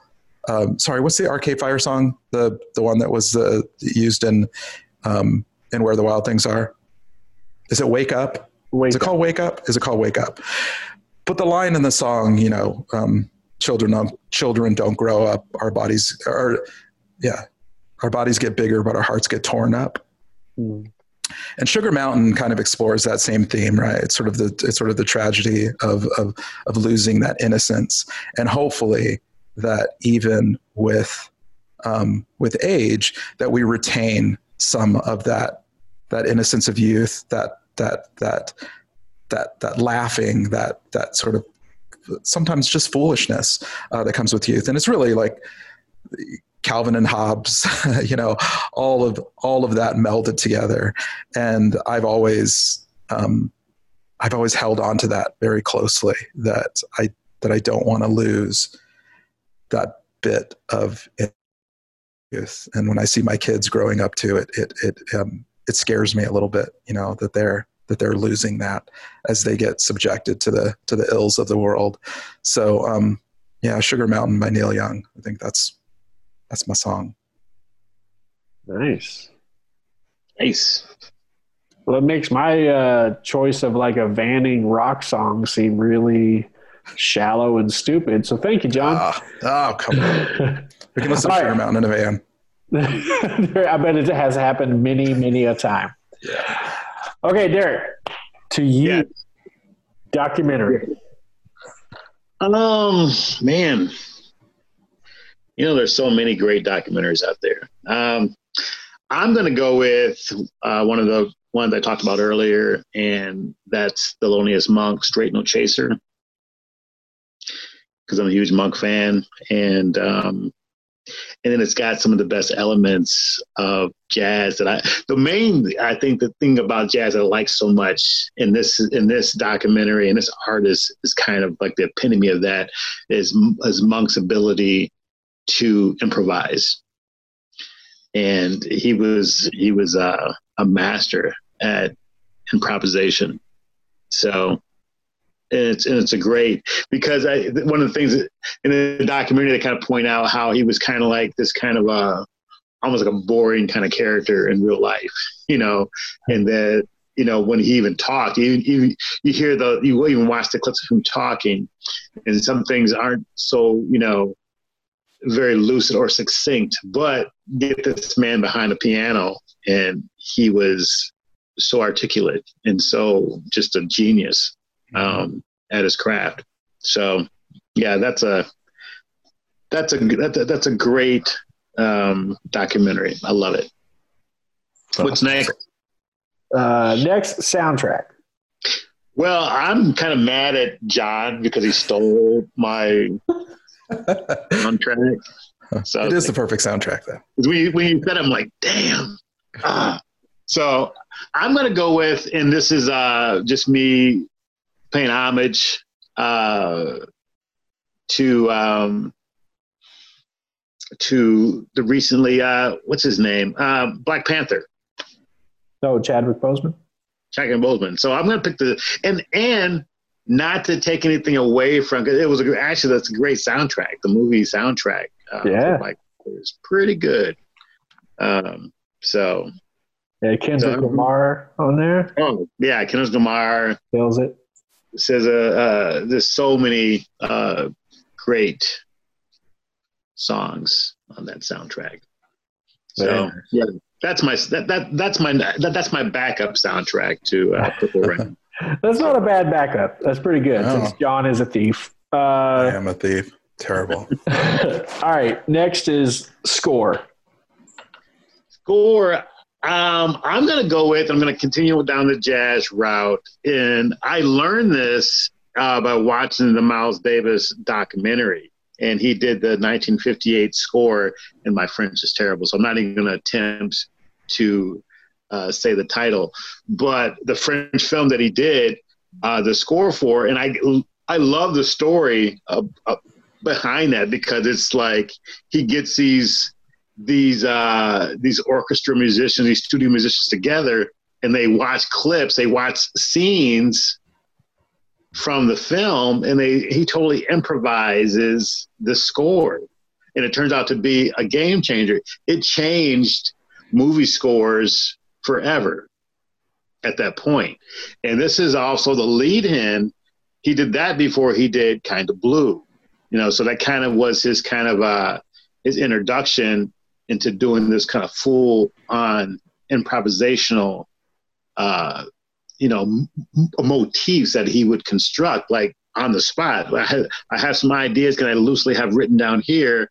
um, sorry what's the arcade fire song? The the one that was uh, used in um, in where the wild things are? Is it wake up Wait, is it called wake up? Is it called wake up? But the line in the song you know um, children don't children don't grow up. Our bodies are yeah our bodies get bigger but our hearts get torn up. Hmm. and sugar mountain kind of explores that same theme right? It's sort of the it's sort of the tragedy of of of losing that innocence. And hopefully that even with um, with age that we retain some of that that innocence of youth that that that that that laughing that that sort of sometimes just foolishness uh, that comes with youth. And it's really like calvin and hobbes [laughs] you know all of all of that melded together. And i've always um, i've always held on to that very closely that i that i don't want to lose that bit of youth. And when i see my kids growing up to it it it um, it scares me a little bit you know that they're that they're losing that as they get subjected to the to the ills of the world so um yeah sugar mountain by neil young i think that's that's my song nice. Nice. Well, it makes my uh, choice of like a vanning rock song seem really shallow and stupid. So thank you, John. Ah, oh come on we can listen to sugar right. mountain in a van [laughs] I bet it has happened many, many a time. yeah Okay, Derek, to you, Yeah. documentary. Um, man, you know, there's so many great documentaries out there. Um, I'm going to go with uh, one of the ones I talked about earlier, and that's Thelonious Monk, Straight No Chaser, because I'm a huge Monk fan, and um, and then it's got some of the best elements of jazz that I. The main, I think, the thing about jazz I like so much in this in this documentary and this artist is kind of like the epitome of that is is Monk's ability to improvise, and he was he was uh, a master at improvisation. So. And it's and it's a great because I one of the things in the documentary they kind of point out how he was kind of like this kind of a almost like a boring kind of character in real life, you know, and that you know when he even talked, you you, you hear the you even watch the clips of him talking, and some things aren't so you know very lucid or succinct, but get this man behind a piano and he was so articulate and so just a genius um, at his craft. So yeah, that's a that's a that's a, that's a great um, documentary. I love it. What's next? Uh, next, soundtrack. Well, I'm kind of mad at John because he stole my [laughs] soundtrack. So it is the perfect soundtrack, though. When you, when you said, it, I'm like, damn. Ah. So I'm going to go with, and this is uh, just me paying homage uh, to um, to the recently uh, what's his name uh, Black Panther. Oh, Chadwick Boseman. Chadwick Boseman. So I'm going to pick the and and not to take anything away from because it was a, actually that's a great soundtrack. The movie soundtrack. Uh, yeah, like it was pretty good. Um, so yeah, Kendrick so, Lamar on there. Oh yeah, Kendrick Lamar kills it. Says uh, uh, there's so many uh, great songs on that soundtrack. So yeah, that's my that, that that's my that, that's my backup soundtrack to uh, [laughs] Purple Rain. that's not a bad backup. That's pretty good. No. Since John is a thief. Uh, I am a thief. Terrible. [laughs] all right. Next is score. Score. Um, I'm going to go with. I'm going to continue down the jazz route, and I learned this uh, by watching the Miles Davis documentary and he did the 1958 score, and my French is terrible, so I'm not even going to attempt to uh, say the title. But the French film that he did, uh, the score for, and I I love the story behind that because it's like he gets these these uh, these orchestra musicians, these studio musicians together, and they watch clips, they watch scenes from the film and they he totally improvises the score. And it turns out to be a game changer. It changed movie scores forever at that point. And this is also the lead in. He did that before he did kind of blue. You know so that kind of was his kind of uh his introduction into doing this kind of full on improvisational uh you know m- motifs that he would construct like on the spot. I have, I have some ideas can i loosely have written down here.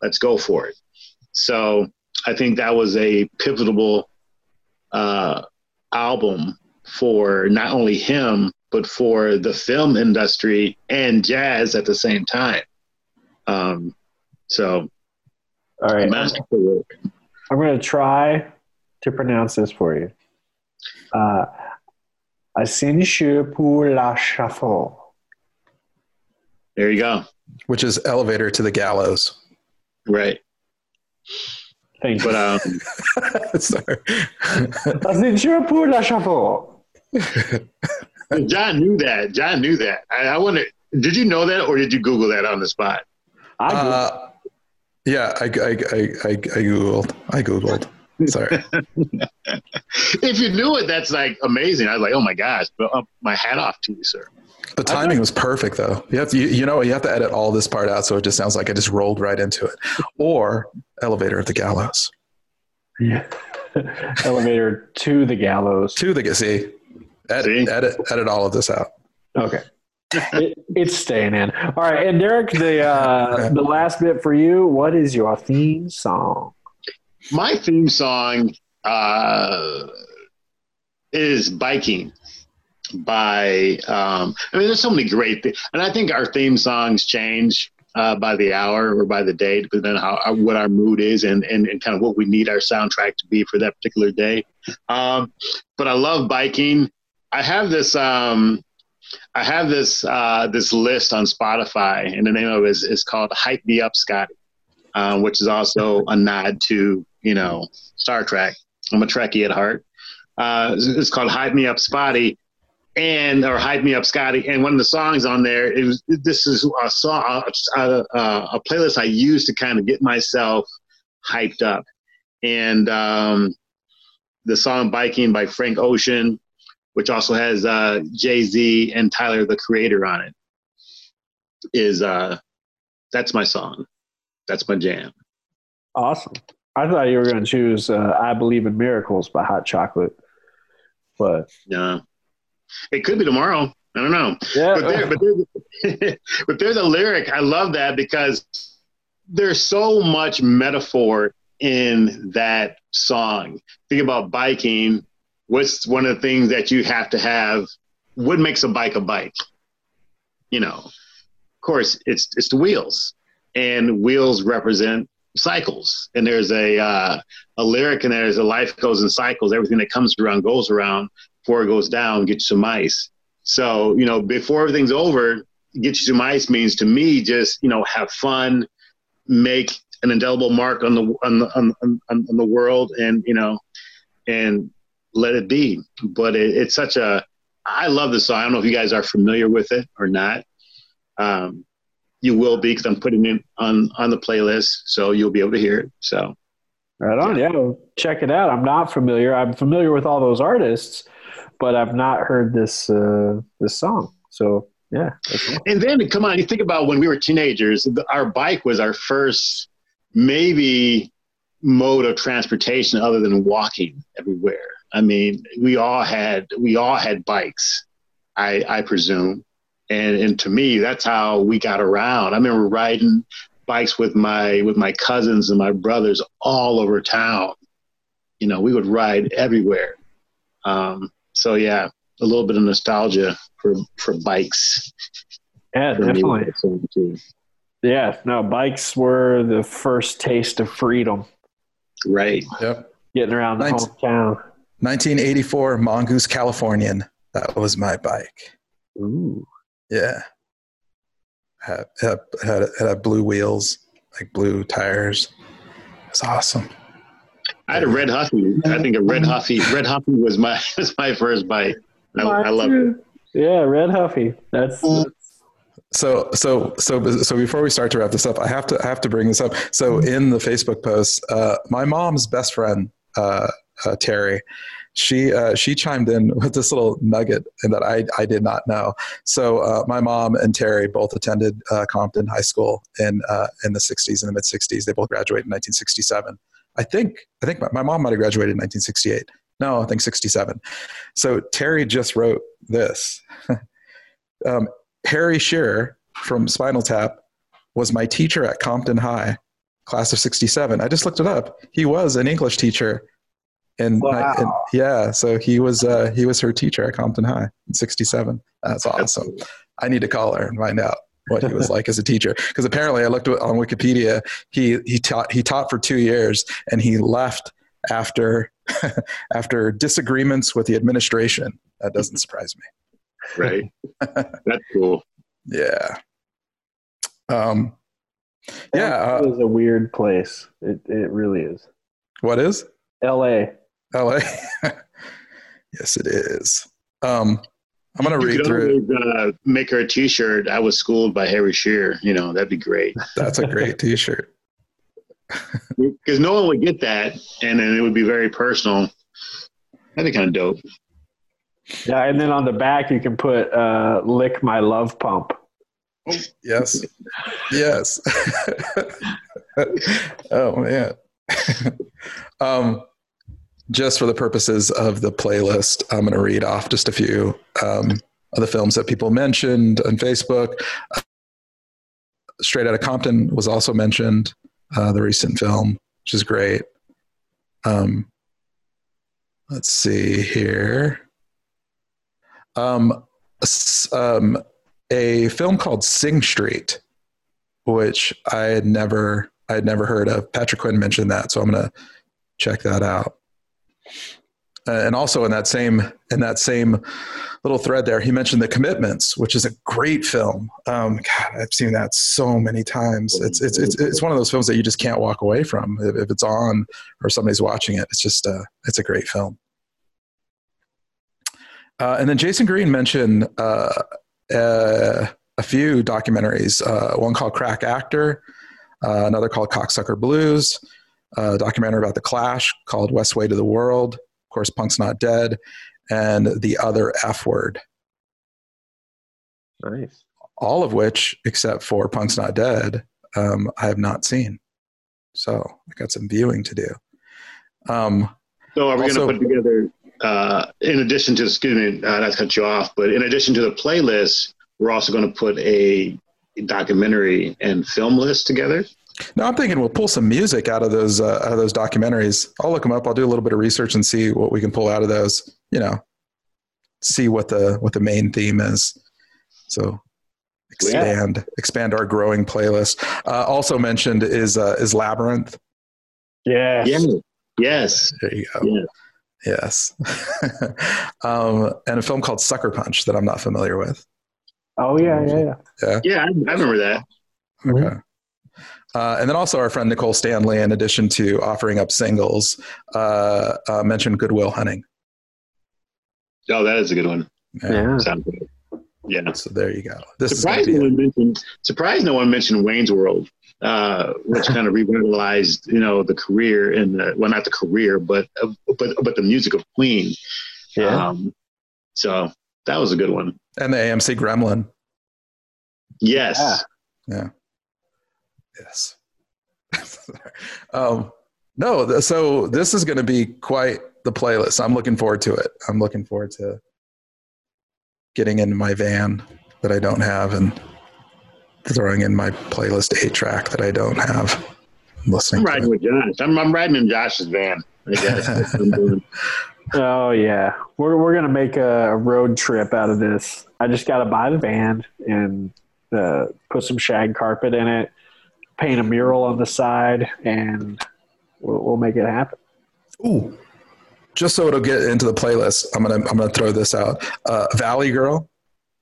Let's go for it. So i think that was a pivotal uh, album for not only him but for the film industry and jazz at the same time. Um, so all right i'm going to try to pronounce this for you uh, Ascension pour l'échafaud. There you go. Which is elevator to the gallows. Right. Thank you. But um, [laughs] sorry. Ascension pour l'échafaud. John knew that. John knew that. I, I wonder. Did you know that, or did you Google that on the spot? I uh, yeah, I, I, I, I, I googled. I googled. Sorry. [laughs] if you knew it, that's like amazing. I was like, oh my gosh, but uh, my hat off to you, sir. The timing was perfect, though. You have to, you, you know, you have to edit all this part out, so it just sounds like I just rolled right into it. Or elevator of the gallows. Yeah, [laughs] elevator to the gallows. To the see, edit, see? edit, edit all of this out. Okay. It, it's staying in. All right, and Derek, the uh, the last bit for you. What is your theme song? My theme song uh, is biking by um, i mean there's so many great things and i think our theme songs change uh, by the hour or by the day depending on how, what our mood is and, and, and kind of what we need our soundtrack to be for that particular day um, but i love biking i have this um, i have this uh, this list on spotify and the name of it is, is called hype me up scotty uh, which is also a nod to you know star trek I'm a Trekkie at heart. Uh, it's called "Hype Me Up, Spotty," and or "Hype Me Up, Scotty." And one of the songs on there, was this is a song, a, a, a playlist I use to kind of get myself hyped up. And um, the song "Biking" by Frank Ocean, which also has uh, Jay Z and Tyler the Creator on it, is uh, that's my song. That's my jam. Awesome. I thought you were going to choose uh, "I Believe in Miracles" by Hot Chocolate, but yeah, it could be tomorrow. I don't know. Yeah, but, there, but, there's, [laughs] but there's a lyric. I love that because there's so much metaphor in that song. Think about biking. What's one of the things that you have to have what makes a bike a bike? You know, of course, it's it's the wheels, and wheels represent cycles. And there's a uh, a lyric in there's a life goes in cycles. Everything that comes around goes around. Before it goes down, get you some ice. So you know, before everything's over, get you some ice means to me just you know have fun, make an indelible mark on the on the on, on, on the world, and you know, and let it be. But it, it's such a I love this song. I don't know if you guys are familiar with it or not. Um, you will be because I'm putting it on on the playlist, so you'll be able to hear it. So, right on, yeah. yeah, check it out. I'm not familiar. I'm familiar with all those artists, but I've not heard this uh, this song. So, yeah. And then, come on, you think about when we were teenagers. Our bike was our first, maybe mode of transportation other than walking everywhere. I mean, we all had we all had bikes, I I presume, and and to me, that's how we got around. I remember riding bikes with my with my cousins and my brothers all over town. You know, we would ride everywhere. Um, so yeah, a little bit of nostalgia for for bikes. Yeah, for definitely. Yeah, no, bikes were the first taste of freedom. Right. Yep. Getting around the 19, hometown. 1984 Mongoose Californian. That was my bike. Ooh. Yeah. Had, had, had, had blue wheels, like blue tires. It's awesome. I had a red Huffy. I think a red Huffy. Red Huffy was my [laughs] was my first bike. I, I love it. Yeah, red Huffy. That's, that's so so so so before we start to wrap this up, I have to I have to bring this up. So in the Facebook post, uh, my mom's best friend uh, uh, Terry, she uh, she chimed in with this little nugget that I I did not know. So uh, my mom and Terry both attended uh, Compton High School in in the '60s in the mid '60s. They both graduated in 1967. I think I think my, my mom might have graduated in 1968. No, I think 67. So Terry just wrote this. [laughs] um, Harry Shearer from Spinal Tap was my teacher at Compton High, class of 67. I just looked it up. He was an English teacher. And, wow. and yeah, so he was uh, he was her teacher at Compton High in 67. That's awesome. I need to call her and find out what he was like as a teacher because apparently I looked on Wikipedia. He he taught he taught for 2 years and he left after [laughs] after disagreements with the administration. That doesn't surprise me right? [laughs] That's cool. Yeah. Um, yeah, uh, it is a weird place. It it really is. What is? L.A. L.A. [laughs] yes, it is. Um, I'm gonna you read through. Always, uh, make her a T-shirt. I was schooled by Harry Shearer. You know that'd be great. That's a great [laughs] T-shirt. Because no one would get that, and then it would be very personal. That'd be kind of dope. Yeah, and then on the back you can put uh, "Lick My Love Pump." Yes, [laughs] yes. oh man. um, just for the purposes of the playlist, I'm going to read off just a few um, of the films that people mentioned on Facebook. Straight Outta Compton was also mentioned, uh, the recent film, which is great. Um, let's see here um, um, a film called Sing Street, which I had never I had never heard of. Patrick Quinn mentioned that, so I'm gonna check that out. Uh, and also in that same in that same little thread there, he mentioned The Commitments, which is a great film. Um, God, I've seen that so many times. It's it's it's it's one of those films that you just can't walk away from if, it's on or somebody's watching it. It's just uh, it's a great film. Uh, and then Jason Green mentioned uh, a few documentaries. One called Crack Actor, another called Cocksucker Blues, a documentary about the Clash called Westway to the World. Of course, Punk's Not Dead, and the other F Word. Nice. All of which, except for Punk's Not Dead, um, I have not seen. So I got some viewing to do. Um, so are we going to put together uh, in addition to, excuse me, uh, not to cut you off, but in addition to the playlist, we're also going to put a documentary and film list together. No, I'm thinking we'll pull some music out of those uh, out of those documentaries. I'll look them up. I'll do a little bit of research and see what we can pull out of those. You know, see what the what the main theme is. So expand expand our growing playlist. Uh, also mentioned is uh, is Labyrinth. Yes. Yeah. Yes. There you go. Yeah. Yes. [laughs] um, and a film called Sucker Punch that I'm not familiar with. Oh yeah, yeah, yeah. Yeah, I, I remember that. Okay. Uh, and then also our friend Nicole Stanley, in addition to offering up singles, uh, uh, mentioned Good Will Hunting. Oh, that is a good one. Yeah. Sounds good. Yeah. So there you go. This Surprised gonna no one mentioned. Surprised no one mentioned Wayne's World, uh, which kind of revitalized, you know, the career and the well, not the career, but uh, but but the music of Queen. Yeah. Um, so that was a good one. and the AMC Gremlin. Yes. Yeah. Yes. [laughs] um, no, th- so this is going to be quite the playlist. I'm looking forward to it. I'm looking forward to getting in my van that I don't have and throwing in my playlist eight track that I don't have. I'm Listening. riding To with Josh. I'm, I'm riding in Josh's van. I guess. That's what I'm doing. Oh yeah, we're we're gonna make a, a road trip out of this. I just got to buy the van and uh, put some shag carpet in it, paint a mural on the side, and we'll, we'll make it happen. Ooh. Just so it'll get into the playlist, I'm gonna I'm gonna throw this out. Uh, Valley Girl,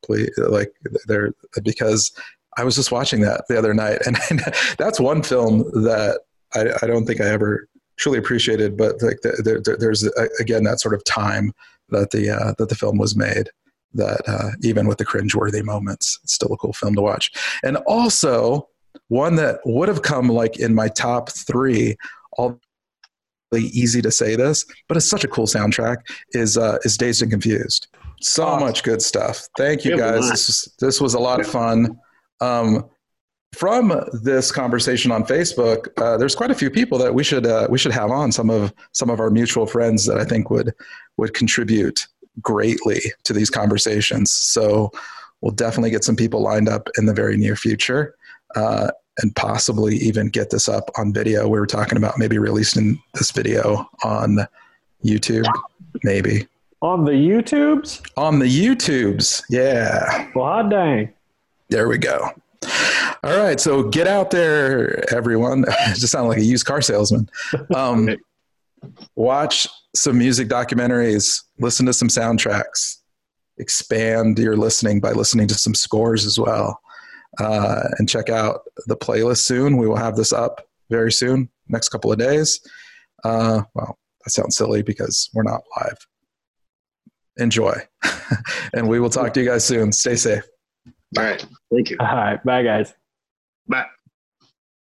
please, like they're because I was just watching that the other night, and, [laughs] that's one film that I, I don't think I ever truly appreciated. But like there, there, there's again that sort of time that the uh, that the film was made. That uh, even with the cringeworthy moments, it's still a cool film to watch. And also one that would have come like in my top three. All easy to say this, but it's such a cool soundtrack. Is uh, is Dazed and Confused. So Awesome. much good stuff. Thank you Good guys. This was, this was a lot of fun. Um, from this conversation on Facebook, uh, there's quite a few people that we should uh, we should have on. Some of some of our mutual friends that I think would would contribute greatly to these conversations. So we'll definitely get some people lined up in the very near future. Uh, and possibly even get this up on video. We were talking about maybe releasing this video on YouTube, maybe On the YouTubes, on the YouTubes. Yeah, well, hot dang. there we go. All right, so get out there, everyone. [laughs] Just sound like a used car salesman. Um, [laughs] watch some music documentaries, listen to some soundtracks, expand your listening by listening to some scores as well. Uh, and check out the playlist soon. We will have this up very soon, next couple of days. Uh, well, that sounds silly because we're not live. Enjoy. [laughs] and we will talk to you guys soon. Stay safe. All right. Thank you. All right, bye guys. Bye.